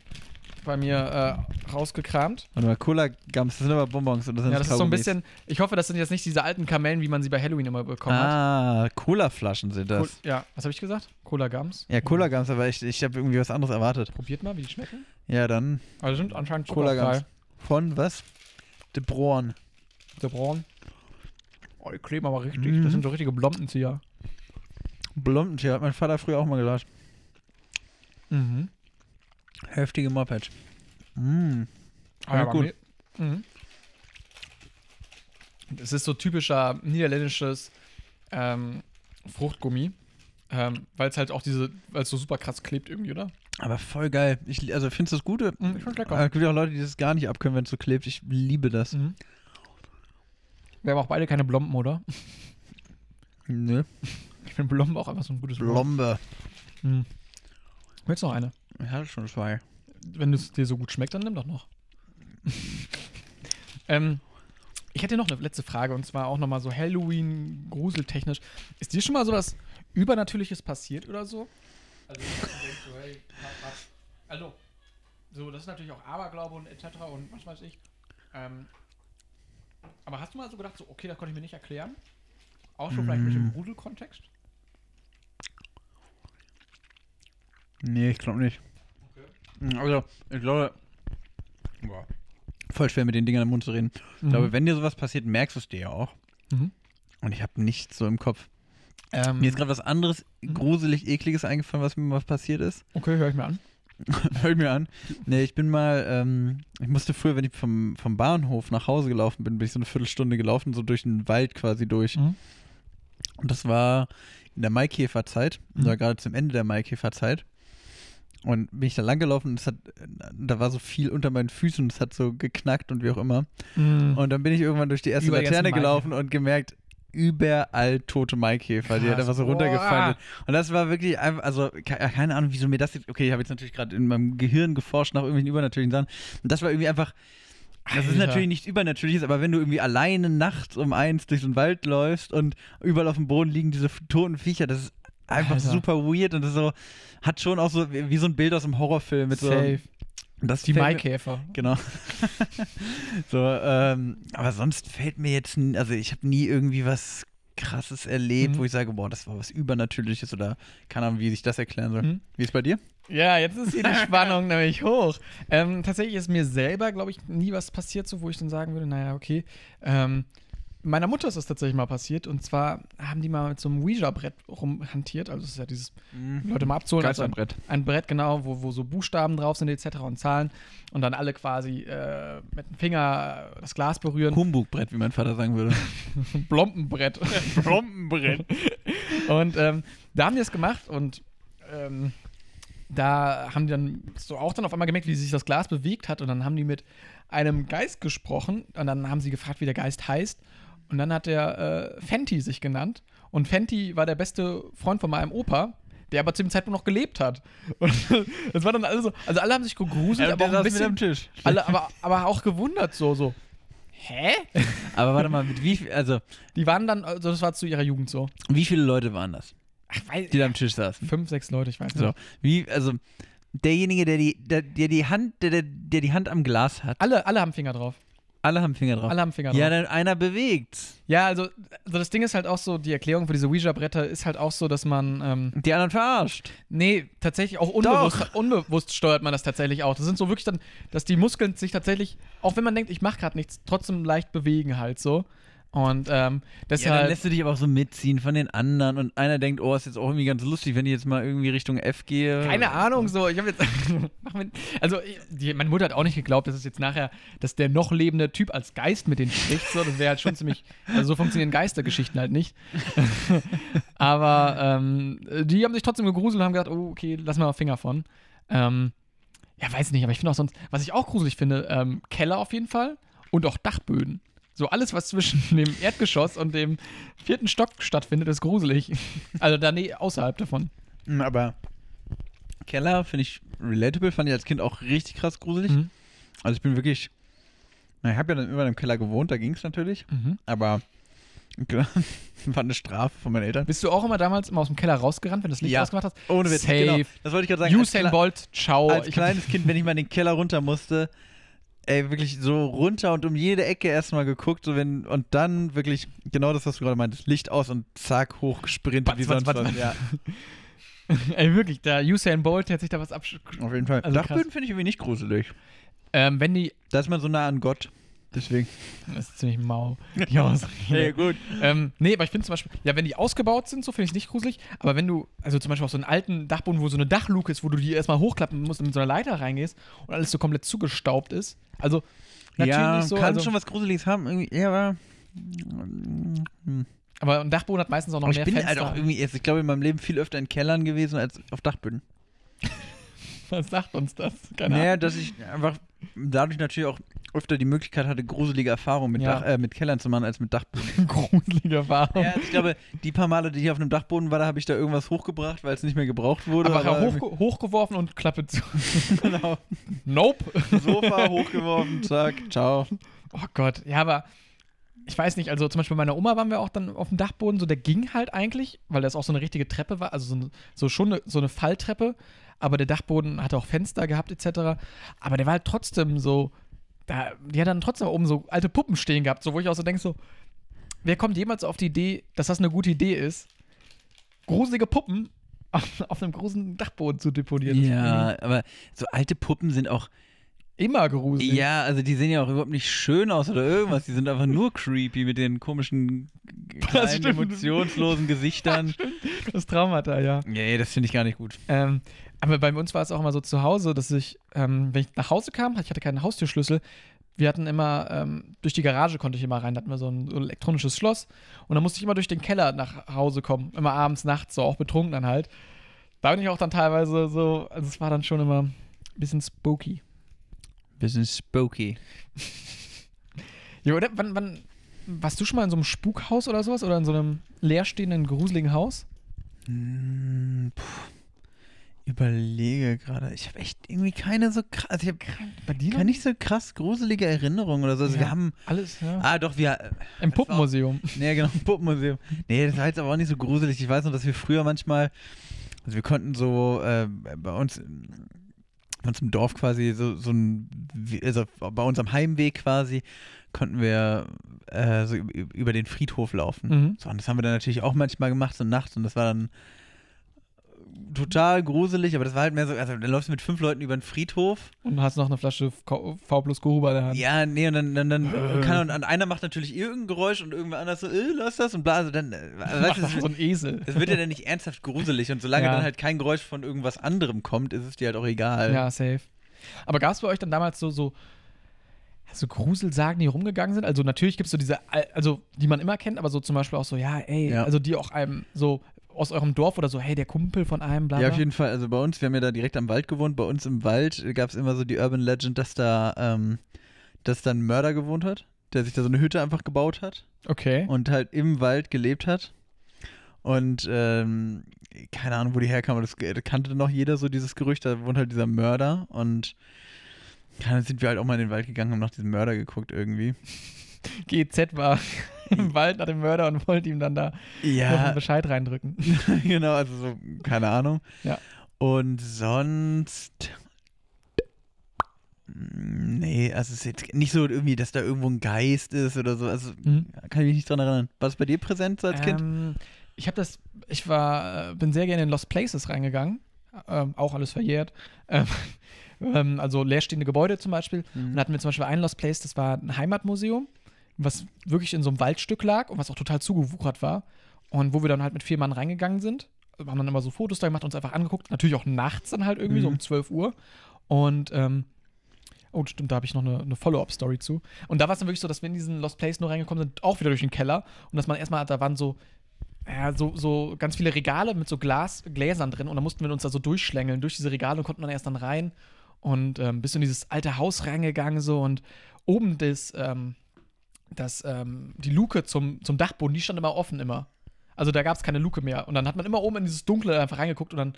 Speaker 1: bei mir äh, rausgekramt.
Speaker 2: Warte mal, Cola Gums, das sind aber Bonbons oder sind
Speaker 1: Ja, das ist so ein bisschen. Ich hoffe, das sind jetzt nicht diese alten Kamellen, wie man sie bei Halloween immer bekommen hat.
Speaker 2: Ah, Cola-Flaschen sind das.
Speaker 1: Cool, ja, was habe ich gesagt? Cola-Gums?
Speaker 2: Ja, Cola Gums, aber ich, ich habe irgendwie was anderes erwartet.
Speaker 1: Probiert mal, wie die schmecken.
Speaker 2: Ja, dann
Speaker 1: Also sind anscheinend
Speaker 2: Cola
Speaker 1: zuckerfrei.
Speaker 2: Gums. Von was? De Broan.
Speaker 1: Der Braun. Oh, die kleben aber richtig.
Speaker 2: Mhm.
Speaker 1: Das sind so richtige Blombenzieher.
Speaker 2: Blondentier hat mein Vater früher auch mal gelacht.
Speaker 1: Mhm.
Speaker 2: Heftige Moped. Mm.
Speaker 1: Ah, ja,
Speaker 2: gut.
Speaker 1: Mhm. Es ist so typischer niederländisches ähm, Fruchtgummi. Ähm, weil es halt auch diese, weil es so super krass klebt irgendwie, oder?
Speaker 2: Aber voll geil. Ich, also findest du das Gute?
Speaker 1: Mhm, ich find's lecker.
Speaker 2: Es gibt ja auch Leute, die das gar nicht abkönnen, wenn es so klebt. Ich liebe das.
Speaker 1: Mhm. Wir haben auch beide keine Blomben, oder?
Speaker 2: Nö.
Speaker 1: Ich finde Blomben auch einfach so ein gutes Wort.
Speaker 2: Blombe.
Speaker 1: Mhm. Willst du noch eine?
Speaker 2: Ich hatte schon zwei.
Speaker 1: Wenn es dir so gut schmeckt, dann nimm doch noch. ähm, ich hätte noch eine letzte Frage und zwar auch nochmal so Halloween-gruseltechnisch. Ist dir schon mal sowas Übernatürliches passiert oder so? Also, du denkst so, hey, was? Also, so, das ist natürlich auch Aberglaube und etc. und was weiß ich. Ähm, aber hast du mal so gedacht, so, okay, das konnte ich mir nicht erklären? Auch schon vielleicht mit dem Gruselkontext?
Speaker 2: Nee, ich glaube nicht. Also, ich glaube. Boah. Voll schwer mit den Dingern im Mund zu reden. Ich glaube, wenn dir sowas passiert, merkst du es dir ja auch.
Speaker 1: Mhm.
Speaker 2: Und ich habe nichts so im Kopf.
Speaker 1: ähm,
Speaker 2: Mir ist gerade was anderes, gruselig, ekliges eingefallen, was mir mal passiert ist.
Speaker 1: okay, höre ich mir an.
Speaker 2: Hör mir an. Nee, ich bin mal, ähm, ich musste früher, wenn ich vom, vom Bahnhof nach Hause gelaufen bin, bin ich so eine Viertelstunde gelaufen, so durch den Wald quasi durch.
Speaker 1: Mhm.
Speaker 2: Und das war in der Maikäferzeit,
Speaker 1: Mhm.
Speaker 2: oder gerade zum Ende der Maikäferzeit. Und bin ich da lang gelaufen und es hat, da war so viel unter meinen Füßen und es hat so geknackt und wie auch immer.
Speaker 1: Mhm.
Speaker 2: Und dann bin ich irgendwann durch die erste
Speaker 1: Über
Speaker 2: Laterne gelaufen und gemerkt, überall tote Maikäfer, die halt
Speaker 1: Krass.
Speaker 2: einfach so runtergefallen sind. Und das war wirklich einfach, also ke- keine Ahnung, wieso mir das jetzt, okay, ich habe jetzt natürlich gerade in meinem Gehirn geforscht nach irgendwelchen übernatürlichen Sachen. Und das war irgendwie einfach, Das ist
Speaker 1: Alter.
Speaker 2: natürlich nichts Übernatürliches, aber wenn du irgendwie alleine nachts um eins durch so einen Wald läufst und überall auf dem Boden liegen diese toten Viecher, das ist einfach
Speaker 1: Alter.
Speaker 2: super weird und das ist so, hat schon auch so wie wie so ein Bild aus einem Horrorfilm mit
Speaker 1: Safe.
Speaker 2: so. Das
Speaker 1: Die
Speaker 2: mir-
Speaker 1: Maikäfer.
Speaker 2: Genau. so, ähm, aber sonst fällt mir jetzt, also ich habe nie irgendwie was krasses erlebt,
Speaker 1: Mhm.
Speaker 2: wo ich sage, boah, das war was Übernatürliches oder keine Ahnung, wie sich das erklären soll.
Speaker 1: Mhm.
Speaker 2: Wie ist bei dir?
Speaker 1: Ja, jetzt ist hier die Spannung nämlich hoch. Ähm, tatsächlich ist mir selber, glaube ich, nie was passiert, so wo ich dann sagen würde, naja, okay. Ähm, meiner Mutter ist das tatsächlich mal passiert und zwar haben die mal mit so einem Ouija-Brett rumhantiert. Also, das ist ja dieses, Leute mal abzuholen. Also ein,
Speaker 2: Geisterbrett.
Speaker 1: ein Brett, genau, wo, wo so Buchstaben drauf sind, etc. und Zahlen und dann alle quasi äh, mit dem Finger das Glas berühren.
Speaker 2: Humbugbrett, wie mein Vater sagen würde.
Speaker 1: Blompenbrett.
Speaker 2: Bombenbrett.
Speaker 1: Und ähm, da haben die das gemacht und ähm, da haben die dann so auch dann auf einmal gemerkt, wie sich das Glas bewegt hat und dann haben die mit einem Geist gesprochen und dann haben sie gefragt, wie der Geist heißt und dann hat der äh, Fenty sich genannt und Fenty war der beste Freund von meinem Opa, der aber zu dem Zeitpunkt noch gelebt hat. Und das war dann alles so, also alle haben sich gegruselt, aber auch ein bisschen,
Speaker 2: Tisch.
Speaker 1: alle, aber, aber auch gewundert so, so. Hä?
Speaker 2: Aber warte mal, mit wie viel, also,
Speaker 1: Die waren dann, also das war zu ihrer Jugend so.
Speaker 2: wie viele Leute waren das,
Speaker 1: Ach, weiß,
Speaker 2: die da am Tisch saßen?
Speaker 1: fünf, sechs Leute, ich weiß nicht.
Speaker 2: So, wie, also, derjenige, der die, der, der die Hand, der, der, der die Hand am Glas hat,
Speaker 1: Alle, alle haben Finger drauf.
Speaker 2: Alle haben Finger drauf.
Speaker 1: Alle haben Finger drauf.
Speaker 2: ja, dann einer bewegt's.
Speaker 1: Ja, also, also das Ding ist halt auch so, die Erklärung für diese Ouija-Bretter ist halt auch so, dass man, ähm,
Speaker 2: Die anderen verarscht.
Speaker 1: nee, tatsächlich auch unbewusst, unbewusst steuert man das tatsächlich auch. Das sind so wirklich dann, dass die Muskeln sich tatsächlich, auch wenn man denkt, ich mache gerade nichts, trotzdem leicht bewegen halt so. Und ähm,
Speaker 2: Ja, dann
Speaker 1: deshalb,
Speaker 2: lässt du dich aber auch so mitziehen von den anderen und einer denkt, oh, ist jetzt auch irgendwie ganz lustig, wenn ich jetzt mal irgendwie Richtung F gehe.
Speaker 1: keine Ahnung, so, ich habe jetzt, also die, meine Mutter hat auch nicht geglaubt, dass es jetzt nachher, dass der noch lebende Typ als Geist mit denen spricht, so, das wäre halt schon ziemlich, also so funktionieren Geistergeschichten halt nicht. Aber ähm, die haben sich trotzdem gegruselt und haben gedacht, oh, okay, lass mal Finger von. Ähm, ja, weiß nicht, aber ich finde auch sonst, was ich auch gruselig finde, ähm, Keller auf jeden Fall und auch Dachböden. So alles, was zwischen dem Erdgeschoss und dem vierten Stock stattfindet, ist gruselig. Also da nee, außerhalb davon.
Speaker 2: Mm, Aber Keller finde ich relatable, fand ich als Kind auch richtig krass gruselig.
Speaker 1: Mhm.
Speaker 2: Also ich bin wirklich, na, ich habe ja dann immer im Keller gewohnt, da ging es natürlich,
Speaker 1: Mhm.
Speaker 2: aber war eine Strafe von meinen Eltern.
Speaker 1: Bist du auch immer damals immer aus dem Keller rausgerannt, wenn du das Licht
Speaker 2: Ja.
Speaker 1: ausgemacht hast?
Speaker 2: Ohne Witz,
Speaker 1: Safe.
Speaker 2: genau. Das wollte ich gerade sagen.
Speaker 1: Usain Bolt, ciao.
Speaker 2: als kleines Kind, wenn ich mal in den Keller runter musste, ey, wirklich so runter und um jede Ecke erstmal geguckt, so wenn, und dann wirklich genau das, was du gerade meintest, Licht aus und zack, hochgesprintet wie sonst was. Ja,
Speaker 1: Ey, wirklich, der Usain Bolt, der hat sich da was absch...
Speaker 2: auf jeden Fall.
Speaker 1: Also
Speaker 2: Dachböden finde ich irgendwie nicht gruselig.
Speaker 1: Ähm, wenn die...
Speaker 2: Da ist man so nah an Gott. Deswegen.
Speaker 1: Das ist ziemlich mau. Die Ausrede.
Speaker 2: gut.
Speaker 1: Ähm, nee, aber ich finde zum Beispiel, ja, wenn die ausgebaut sind, so finde ich es nicht gruselig. Aber wenn du, also zum Beispiel auf so einen alten Dachboden, wo so eine Dachluke ist, wo du die erstmal hochklappen musst und mit so einer Leiter reingehst und alles so komplett zugestaubt ist. Also, natürlich
Speaker 2: Ja,
Speaker 1: so.
Speaker 2: kann
Speaker 1: also,
Speaker 2: schon was Gruseliges haben. Irgendwie, ja, aber. Hm.
Speaker 1: aber ein Dachboden hat meistens auch noch
Speaker 2: Aber ich
Speaker 1: mehr
Speaker 2: bin
Speaker 1: Fenster.
Speaker 2: halt auch irgendwie, jetzt, ich glaube, in meinem Leben viel öfter in Kellern gewesen als auf Dachböden.
Speaker 1: Was sagt uns das? Keine
Speaker 2: Naja,
Speaker 1: Ahnung.
Speaker 2: dass ich einfach dadurch natürlich auch öfter die Möglichkeit hatte, gruselige Erfahrungen mit,
Speaker 1: Ja.
Speaker 2: Dach, äh, mit Kellern zu machen als mit Dachböden.
Speaker 1: Gruselige Erfahrung.
Speaker 2: ja, also ich glaube, die paar Male, die ich auf einem Dachboden war, da habe ich da irgendwas hochgebracht, weil es nicht mehr gebraucht wurde.
Speaker 1: Einfach
Speaker 2: aber
Speaker 1: hoch, hochgeworfen und Klappe zu.
Speaker 2: genau.
Speaker 1: Nope.
Speaker 2: Sofa hochgeworfen, zack, ciao.
Speaker 1: Oh Gott, ja, aber ich weiß nicht, also zum Beispiel bei meiner Oma waren wir auch dann auf dem Dachboden, so der ging halt eigentlich, weil das auch so eine richtige Treppe war, also so, so schon eine, so eine Falltreppe, aber der Dachboden hatte auch Fenster gehabt etc. Aber der war halt trotzdem so, da, die hat dann trotzdem oben so alte Puppen stehen gehabt, so wo ich auch so denke, so, wer kommt jemals auf die Idee, dass das eine gute Idee ist, gruselige Puppen auf, auf einem großen Dachboden zu deponieren?
Speaker 2: Ja, aber so alte Puppen sind auch,
Speaker 1: Immer gruselig.
Speaker 2: ja, also die sehen ja auch überhaupt nicht schön aus oder irgendwas. Die sind einfach nur creepy mit den komischen, kleinen, emotionslosen Gesichtern.
Speaker 1: Das Traumata, ja.
Speaker 2: Nee, das finde ich gar nicht gut.
Speaker 1: Ähm, aber bei uns war es auch immer so zu Hause, dass ich, ähm, wenn ich nach Hause kam, ich hatte keinen Haustürschlüssel, wir hatten immer, ähm, durch die Garage konnte ich immer rein, da hatten wir so ein, so ein elektronisches Schloss und dann musste ich immer durch den Keller nach Hause kommen, immer abends, nachts, so auch betrunken dann halt. Da bin ich auch dann teilweise so, also es war dann schon immer ein bisschen spooky.
Speaker 2: Bisschen spooky.
Speaker 1: Ja, oder wann, wann, warst du schon mal in so einem Spukhaus oder sowas oder in so einem leerstehenden, gruseligen Haus?
Speaker 2: Hm, puh. Überlege gerade. Ich habe echt irgendwie keine so krass. Also ich habe
Speaker 1: Bei dir
Speaker 2: keine nicht so krass gruselige Erinnerungen oder so. Also
Speaker 1: Ja.
Speaker 2: wir haben.
Speaker 1: Alles, ja.
Speaker 2: Ah, doch, wir.
Speaker 1: Im Puppenmuseum.
Speaker 2: Nee, genau, im Puppenmuseum. Nee, das war jetzt aber auch nicht so gruselig. Ich weiß noch, dass wir früher manchmal, also wir konnten so äh, bei uns, bei uns im Dorf quasi so, so ein, also bei uns am Heimweg quasi, konnten wir äh, so über den Friedhof laufen.
Speaker 1: Mhm.
Speaker 2: So, und das haben wir dann natürlich auch manchmal gemacht, so nachts, und das war dann total gruselig, aber das war halt mehr so, also dann läufst du mit fünf Leuten über den Friedhof
Speaker 1: Und hast noch eine Flasche V V plus Guru bei der Hand.
Speaker 2: ja, nee, und dann, dann, dann
Speaker 1: Äh.
Speaker 2: kann und einer macht natürlich irgendein Geräusch und irgendwer anders so, äh, lass das und bla, also dann, äh, weißt du,
Speaker 1: so ein Esel.
Speaker 2: es wird ja dann nicht ernsthaft gruselig und solange
Speaker 1: Ja.
Speaker 2: dann halt kein Geräusch von irgendwas anderem kommt, ist es dir halt auch egal.
Speaker 1: Ja, safe. Aber gab es bei euch dann damals so, so, so Gruselsagen, die rumgegangen sind? Also natürlich gibt es so diese, Al- also die man immer kennt, aber so zum Beispiel auch so, ja, ey,
Speaker 2: Ja.
Speaker 1: also die auch einem so aus eurem Dorf oder so, hey, der Kumpel von einem, bla,
Speaker 2: Ja,
Speaker 1: bla.
Speaker 2: auf jeden Fall. Also bei uns, wir haben ja da direkt am Wald gewohnt. Bei uns im Wald gab es immer so die Urban Legend, dass da, ähm, dass da ein Mörder gewohnt hat, der sich da so eine Hütte einfach gebaut hat
Speaker 1: Okay.
Speaker 2: und halt im Wald gelebt hat. Und ähm, keine Ahnung, wo die herkam, aber das kannte noch jeder so dieses Gerücht, da wohnt halt dieser Mörder und ja, dann sind wir halt auch mal in den Wald gegangen und haben nach diesem Mörder geguckt irgendwie.
Speaker 1: GZ war im Wald nach dem Mörder und wollte ihm dann da
Speaker 2: Ja,
Speaker 1: Bescheid reindrücken.
Speaker 2: genau, also so, keine Ahnung.
Speaker 1: Ja.
Speaker 2: Und sonst. Nee, also es ist jetzt nicht so irgendwie, dass da irgendwo ein Geist ist oder so. Also
Speaker 1: Mhm.
Speaker 2: kann ich mich nicht dran erinnern. War das bei dir präsent so als Kind?
Speaker 1: Ähm, ich habe das, ich war, äh, bin sehr gerne in Lost Places reingegangen. Ähm, auch alles verjährt. Ähm, ähm, also leerstehende Gebäude zum Beispiel. Und da hatten wir zum Beispiel ein Lost Place, das war ein Heimatmuseum, was wirklich in so einem Waldstück lag und was auch total zugewuchert war. Und wo wir dann halt mit vier Mann reingegangen sind. Wir haben dann immer so Fotos da gemacht, uns einfach angeguckt. Natürlich auch nachts dann halt irgendwie, so
Speaker 2: Mhm.
Speaker 1: um 12 Uhr. Und, ähm, oh, stimmt, da habe ich noch eine, eine Follow-up-Story zu. Und da war es dann wirklich so, dass wir in diesen Lost Place nur reingekommen sind, auch wieder durch den Keller. Und dass man erstmal, da waren so, ja, so, so ganz viele Regale mit so Glas, Gläsern drin. Und da mussten wir uns da so durchschlängeln durch diese Regale und konnten dann erst dann rein. Und ähm, bis in dieses alte Haus reingegangen so und oben das, ähm, das, ähm, die Luke zum, zum Dachboden, die stand immer offen immer. Also da gab es keine Luke mehr. Und dann hat man immer oben in dieses Dunkle einfach reingeguckt und dann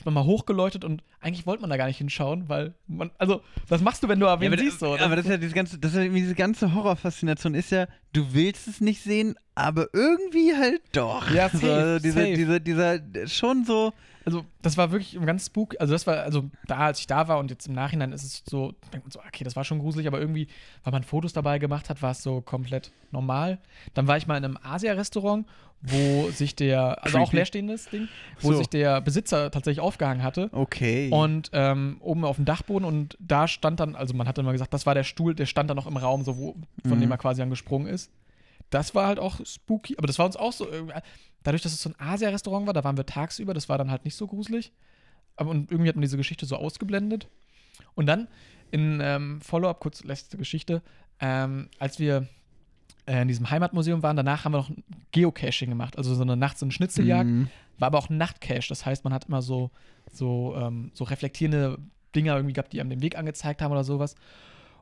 Speaker 1: hat man mal hochgeleuchtet und eigentlich wollte man da gar nicht hinschauen, weil man, also das machst du, wenn du
Speaker 2: aber,
Speaker 1: siehst. So,
Speaker 2: aber das ist ja diese ganze, das ist ja diese ganze Horrorfaszination ist ja, du willst es nicht sehen, aber irgendwie halt doch.
Speaker 1: Ja,
Speaker 2: so,
Speaker 1: safe,
Speaker 2: also dieser,
Speaker 1: safe.
Speaker 2: dieser, dieser, schon so.
Speaker 1: Also, das war wirklich ein ganz spook. Also, das war, also da, als ich da war und jetzt im Nachhinein ist es so, denkt man so, okay, das war schon gruselig, aber irgendwie, weil man Fotos dabei gemacht hat, war es so komplett normal. Dann war ich mal in einem Asia-Restaurant, wo sich der, also auch leerstehendes Ding, wo
Speaker 2: So.
Speaker 1: sich der Besitzer tatsächlich aufgehangen hatte.
Speaker 2: Okay.
Speaker 1: Und ähm, oben auf dem Dachboden und da stand dann, also man hat dann mal gesagt, das war der Stuhl, der stand dann noch im Raum, so wo, von
Speaker 2: Mhm.
Speaker 1: dem er quasi angesprungen ist. Das war halt auch spooky, aber das war uns auch so, irgendwie- dadurch, dass es so ein Asia-Restaurant war, da waren wir tagsüber, das war dann halt nicht so gruselig. Aber und irgendwie hat man diese Geschichte so ausgeblendet. Und dann in ähm, Follow-up, kurz letzte Geschichte, ähm, als wir äh, in diesem Heimatmuseum waren, danach haben wir noch Geocaching gemacht, also so eine nachts eine Schnitzeljagd.
Speaker 2: Mhm.
Speaker 1: War aber auch ein Nachtcache. Das heißt, man hat immer so, so, ähm, so reflektierende Dinger irgendwie gehabt, die einem den Weg angezeigt haben oder sowas.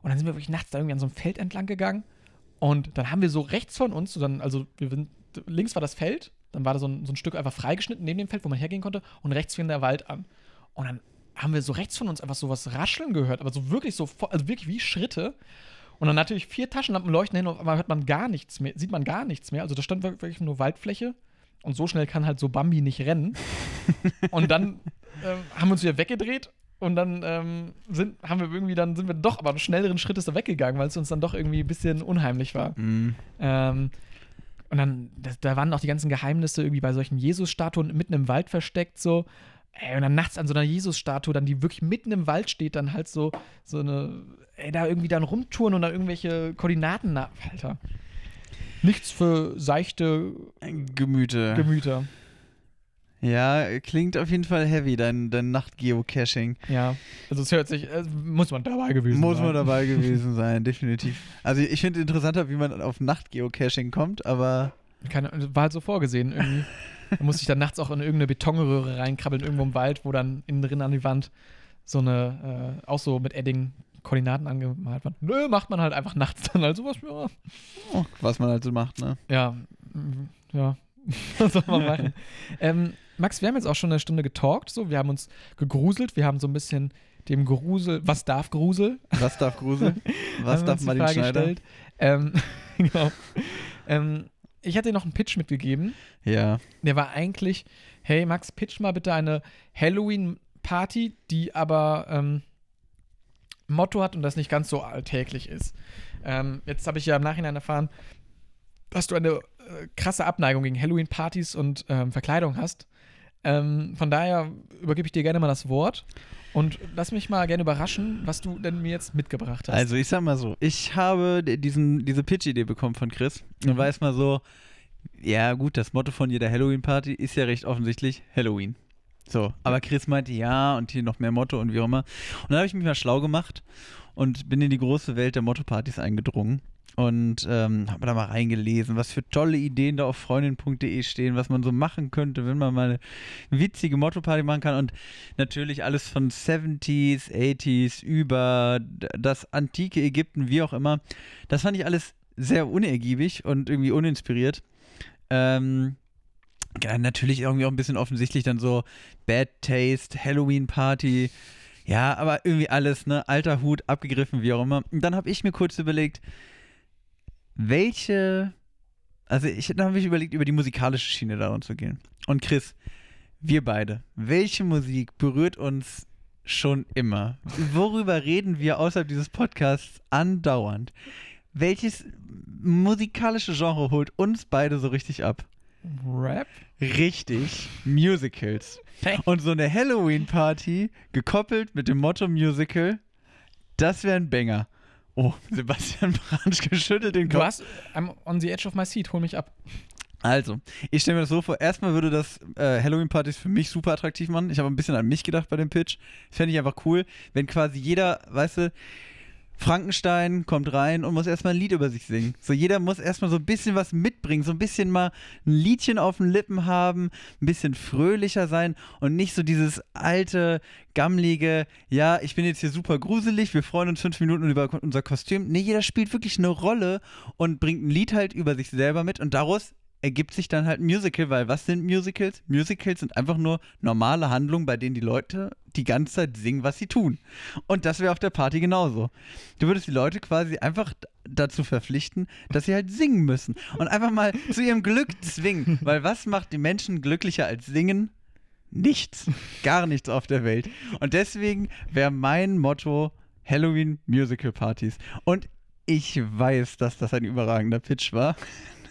Speaker 1: Und dann sind wir wirklich nachts da irgendwie an so einem Feld entlang gegangen. Und dann haben wir so rechts von uns, so dann, also wir sind, links war das Feld, dann war da so ein, so ein Stück einfach freigeschnitten neben dem Feld, wo man hergehen konnte, und rechts fing der Wald an. Und dann haben wir so rechts von uns einfach so was rascheln gehört, aber so wirklich so, also wirklich wie Schritte. Und dann natürlich vier Taschenlampen leuchten hin und auf einmal hört man gar nichts mehr, sieht man gar nichts mehr. Also da stand wirklich nur Waldfläche. Und so schnell kann halt so Bambi nicht rennen. und dann ähm, haben wir uns wieder weggedreht und dann ähm, sind, haben wir irgendwie, dann sind wir doch aber schnelleren Schrittes da weggegangen, weil es uns dann doch irgendwie ein bisschen unheimlich war.
Speaker 2: Mhm.
Speaker 1: Ähm, und dann, da, da waren auch die ganzen Geheimnisse irgendwie bei solchen Jesus-Statuen mitten im Wald versteckt, so. Ey, und dann nachts an so einer Jesus-Statue, dann die wirklich mitten im Wald steht, dann halt so, so eine, ey, da irgendwie dann rumtouren und dann irgendwelche Koordinaten nach. Alter. Nichts für seichte
Speaker 2: Gemüte.
Speaker 1: Gemüter.
Speaker 2: ja, klingt auf jeden Fall heavy, dein, dein Nacht-Geocaching.
Speaker 1: Ja. Also es hört sich, äh, muss man dabei gewesen
Speaker 2: Muss
Speaker 1: sein.
Speaker 2: man dabei gewesen sein, definitiv. Also ich finde interessanter, wie man auf Nacht-Geocaching kommt, aber
Speaker 1: Keine, war halt so vorgesehen irgendwie. Da musste ich dann nachts auch in irgendeine Betonröhre reinkrabbeln, irgendwo im Wald, wo dann innen drin an die Wand so eine, äh, auch so mit Edding Koordinaten angemalt waren. Nö, macht man halt einfach nachts dann halt sowas. Ja,
Speaker 2: oh, was man halt so macht, ne?
Speaker 1: ja, mm, ja. was soll man machen? ähm, Max, wir haben jetzt auch schon eine Stunde getalkt, so. Wir haben uns gegruselt, wir haben so ein bisschen dem Grusel, was darf Grusel?
Speaker 2: Was darf Grusel? Was darf Martin
Speaker 1: Frage
Speaker 2: Schneider?
Speaker 1: gestellt. Ähm, genau. ähm, ich hatte dir noch einen Pitch mitgegeben.
Speaker 2: Ja.
Speaker 1: Der war eigentlich, hey Max, pitch mal bitte eine Halloween-Party, die aber ähm, Motto hat und das nicht ganz so alltäglich ist. Ähm, jetzt habe ich ja im Nachhinein erfahren, dass du eine äh, krasse Abneigung gegen Halloween-Partys und ähm, Verkleidung hast. Ähm, von daher übergebe ich dir gerne mal das Wort und lass mich mal gerne überraschen, was du denn mir jetzt mitgebracht hast.
Speaker 2: Also ich sag mal so, ich habe diesen, diese Pitch-Idee bekommen von Chris und
Speaker 1: Mhm.
Speaker 2: weiß mal so, ja gut, das Motto von jeder Halloween-Party ist ja recht offensichtlich Halloween. So, aber Chris meinte ja und hier noch mehr Motto und wie auch immer. Und dann habe ich mich mal schlau gemacht und bin in die große Welt der Motto-Partys eingedrungen und ähm, habe da mal reingelesen, was für tolle Ideen da auf freundin.de stehen, was man so machen könnte, wenn man mal eine witzige Motto-Party machen kann und natürlich alles von 70s, 80s über das antike Ägypten, wie auch immer. Das fand ich alles sehr unergiebig und irgendwie uninspiriert. Ähm, ja, natürlich irgendwie auch ein bisschen offensichtlich dann so Bad Taste, Halloween Party. Ja, aber irgendwie alles, ne? Alter Hut, abgegriffen, wie auch immer. Und dann habe ich mir kurz überlegt, welche. Also, ich dann habe ich überlegt, über die musikalische Schiene daran zu gehen. Und Chris, wir beide, welche Musik berührt uns schon immer? Worüber reden wir außerhalb dieses Podcasts andauernd? Welches musikalische Genre holt uns beide so richtig ab?
Speaker 1: Rap?
Speaker 2: Richtig, Musicals. Und so eine Halloween-Party, gekoppelt mit dem Motto Musical, das wäre ein Banger. Oh, Sebastian Bransch geschüttelt den
Speaker 1: Du
Speaker 2: Kopf.
Speaker 1: hast, I'm on the edge of my seat, hol mich ab.
Speaker 2: Also, ich stelle mir das so vor, erstmal würde das äh, Halloween-Partys für mich super attraktiv machen. Ich habe ein bisschen an mich gedacht bei dem Pitch. Fände ich einfach cool, wenn quasi jeder, weißt du, Frankenstein kommt rein und muss erstmal ein Lied über sich singen. So, jeder muss erstmal so ein bisschen was mitbringen, so ein bisschen mal ein Liedchen auf den Lippen haben, ein bisschen fröhlicher sein und nicht so dieses alte, gammlige, ja, ich bin jetzt hier super gruselig, wir freuen uns fünf Minuten über unser Kostüm. Nee, jeder spielt wirklich eine Rolle und bringt ein Lied halt über sich selber mit und daraus ergibt sich dann halt ein Musical, weil was sind Musicals? Musicals sind einfach nur normale Handlungen, bei denen die Leute die ganze Zeit singen, was sie tun. Und das wäre auf der Party genauso. Du würdest die Leute quasi einfach dazu verpflichten, dass sie halt singen müssen und einfach mal zu ihrem Glück zwingen, weil was macht die Menschen glücklicher als singen? Nichts. Gar nichts auf der Welt. Und deswegen wäre mein Motto Halloween Musical Partys. Und ich weiß, dass das ein überragender Pitch war.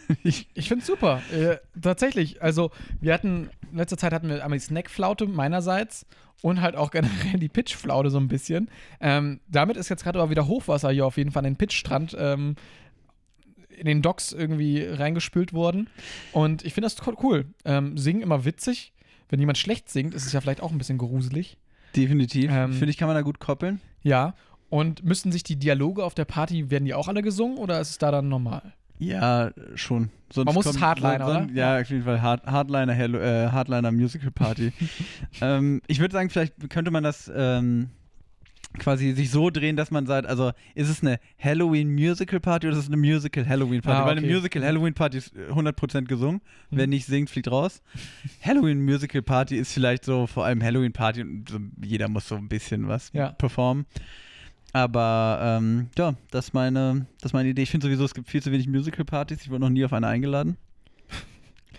Speaker 2: Ich,
Speaker 1: Ich finde es super. Äh, tatsächlich. Also, wir hatten, in letzter Zeit hatten wir einmal die Snackflaute meinerseits und halt auch generell die Pitchflaute so ein bisschen. Ähm, damit ist jetzt gerade aber wieder Hochwasser hier auf jeden Fall an den Pitchstrand ähm, in den Docks irgendwie reingespült worden. Und ich finde das cool. Ähm, singen immer witzig. Wenn jemand schlecht singt, ist es ja vielleicht auch ein bisschen gruselig.
Speaker 2: definitiv.
Speaker 1: Ähm,
Speaker 2: Finde ich, kann man da gut koppeln.
Speaker 1: Ja. Und müssten sich die Dialoge auf der Party, werden die auch alle gesungen oder ist es da dann normal?
Speaker 2: Ja, schon. Sonst
Speaker 1: Man muss
Speaker 2: kommt-
Speaker 1: Hardliner,
Speaker 2: son-
Speaker 1: oder?
Speaker 2: Ja, auf jeden Fall Hard, Hardliner, Hello, äh, Hardliner Musical Party. ähm, ich würde sagen, vielleicht könnte man das ähm, quasi sich so drehen, dass man sagt, also ist es eine Halloween Musical Party oder ist es eine Musical Halloween Party?
Speaker 1: Ah,
Speaker 2: Weil eine
Speaker 1: okay.
Speaker 2: Musical Halloween Party ist äh, 100% gesungen. Wer
Speaker 1: Mhm.
Speaker 2: nicht singt, fliegt raus. Halloween Musical Party ist vielleicht so vor allem Halloween Party und so, jeder muss so ein bisschen was
Speaker 1: Ja.
Speaker 2: performen. Aber ähm, ja, das ist meine, das ist meine Idee. Ich finde sowieso, es gibt viel zu wenig Musical-Partys. Ich wurde noch nie auf eine eingeladen.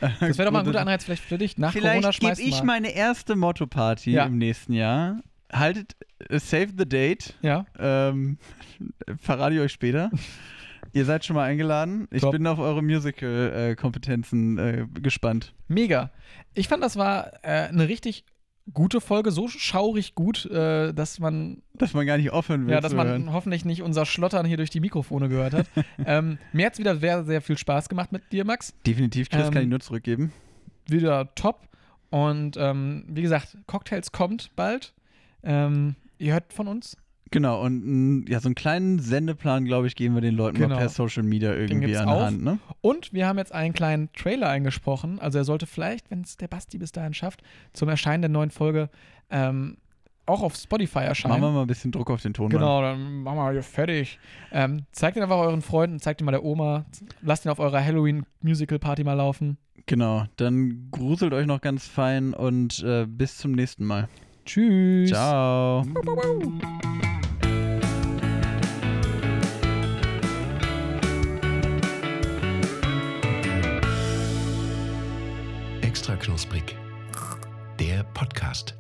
Speaker 1: Das wäre doch mal ein guter Anreiz vielleicht für dich. Nach Corona
Speaker 2: Vielleicht gebe ich
Speaker 1: mal.
Speaker 2: meine erste Motto-Party
Speaker 1: Ja.
Speaker 2: im nächsten Jahr. Haltet, äh, save the date.
Speaker 1: Ja.
Speaker 2: Ähm, verrate ich euch später. Ihr seid schon mal eingeladen. Ich
Speaker 1: Top.
Speaker 2: bin auf eure Musical-Kompetenzen äh, gespannt.
Speaker 1: Mega. Ich fand, das war äh, eine richtig gute Folge, so schaurig gut, äh, dass man,
Speaker 2: Dass man gar nicht aufhören will
Speaker 1: ja, dass man
Speaker 2: hören.
Speaker 1: hoffentlich nicht unser Schlottern hier durch die Mikrofone gehört hat. ähm, mir hat es wieder sehr, sehr viel Spaß gemacht mit dir, Max.
Speaker 2: Definitiv, Chris
Speaker 1: Ähm,
Speaker 2: kann ich nur zurückgeben.
Speaker 1: Wieder top. Und ähm, wie gesagt, Cocktails kommt bald. Ähm, ihr hört von uns.
Speaker 2: Genau, und ja, so einen kleinen Sendeplan, glaube ich, geben wir den Leuten
Speaker 1: Genau.
Speaker 2: mal per Social Media irgendwie an
Speaker 1: auch.
Speaker 2: Hand. Ne?
Speaker 1: Und wir haben jetzt einen kleinen Trailer eingesprochen. Also er sollte vielleicht, wenn es der Basti bis dahin schafft, zum Erscheinen der neuen Folge ähm, auch auf Spotify erscheinen.
Speaker 2: Machen wir mal ein bisschen Druck auf den Ton.
Speaker 1: Genau, dann machen wir hier fertig. Ähm, zeigt ihn einfach euren Freunden, zeigt ihn mal der Oma, lasst ihn auf eurer Halloween-Musical-Party mal laufen.
Speaker 2: Genau, dann gruselt euch noch ganz fein und äh, bis zum nächsten Mal.
Speaker 1: Tschüss.
Speaker 2: Ciao.
Speaker 1: knusprig. Der Podcast.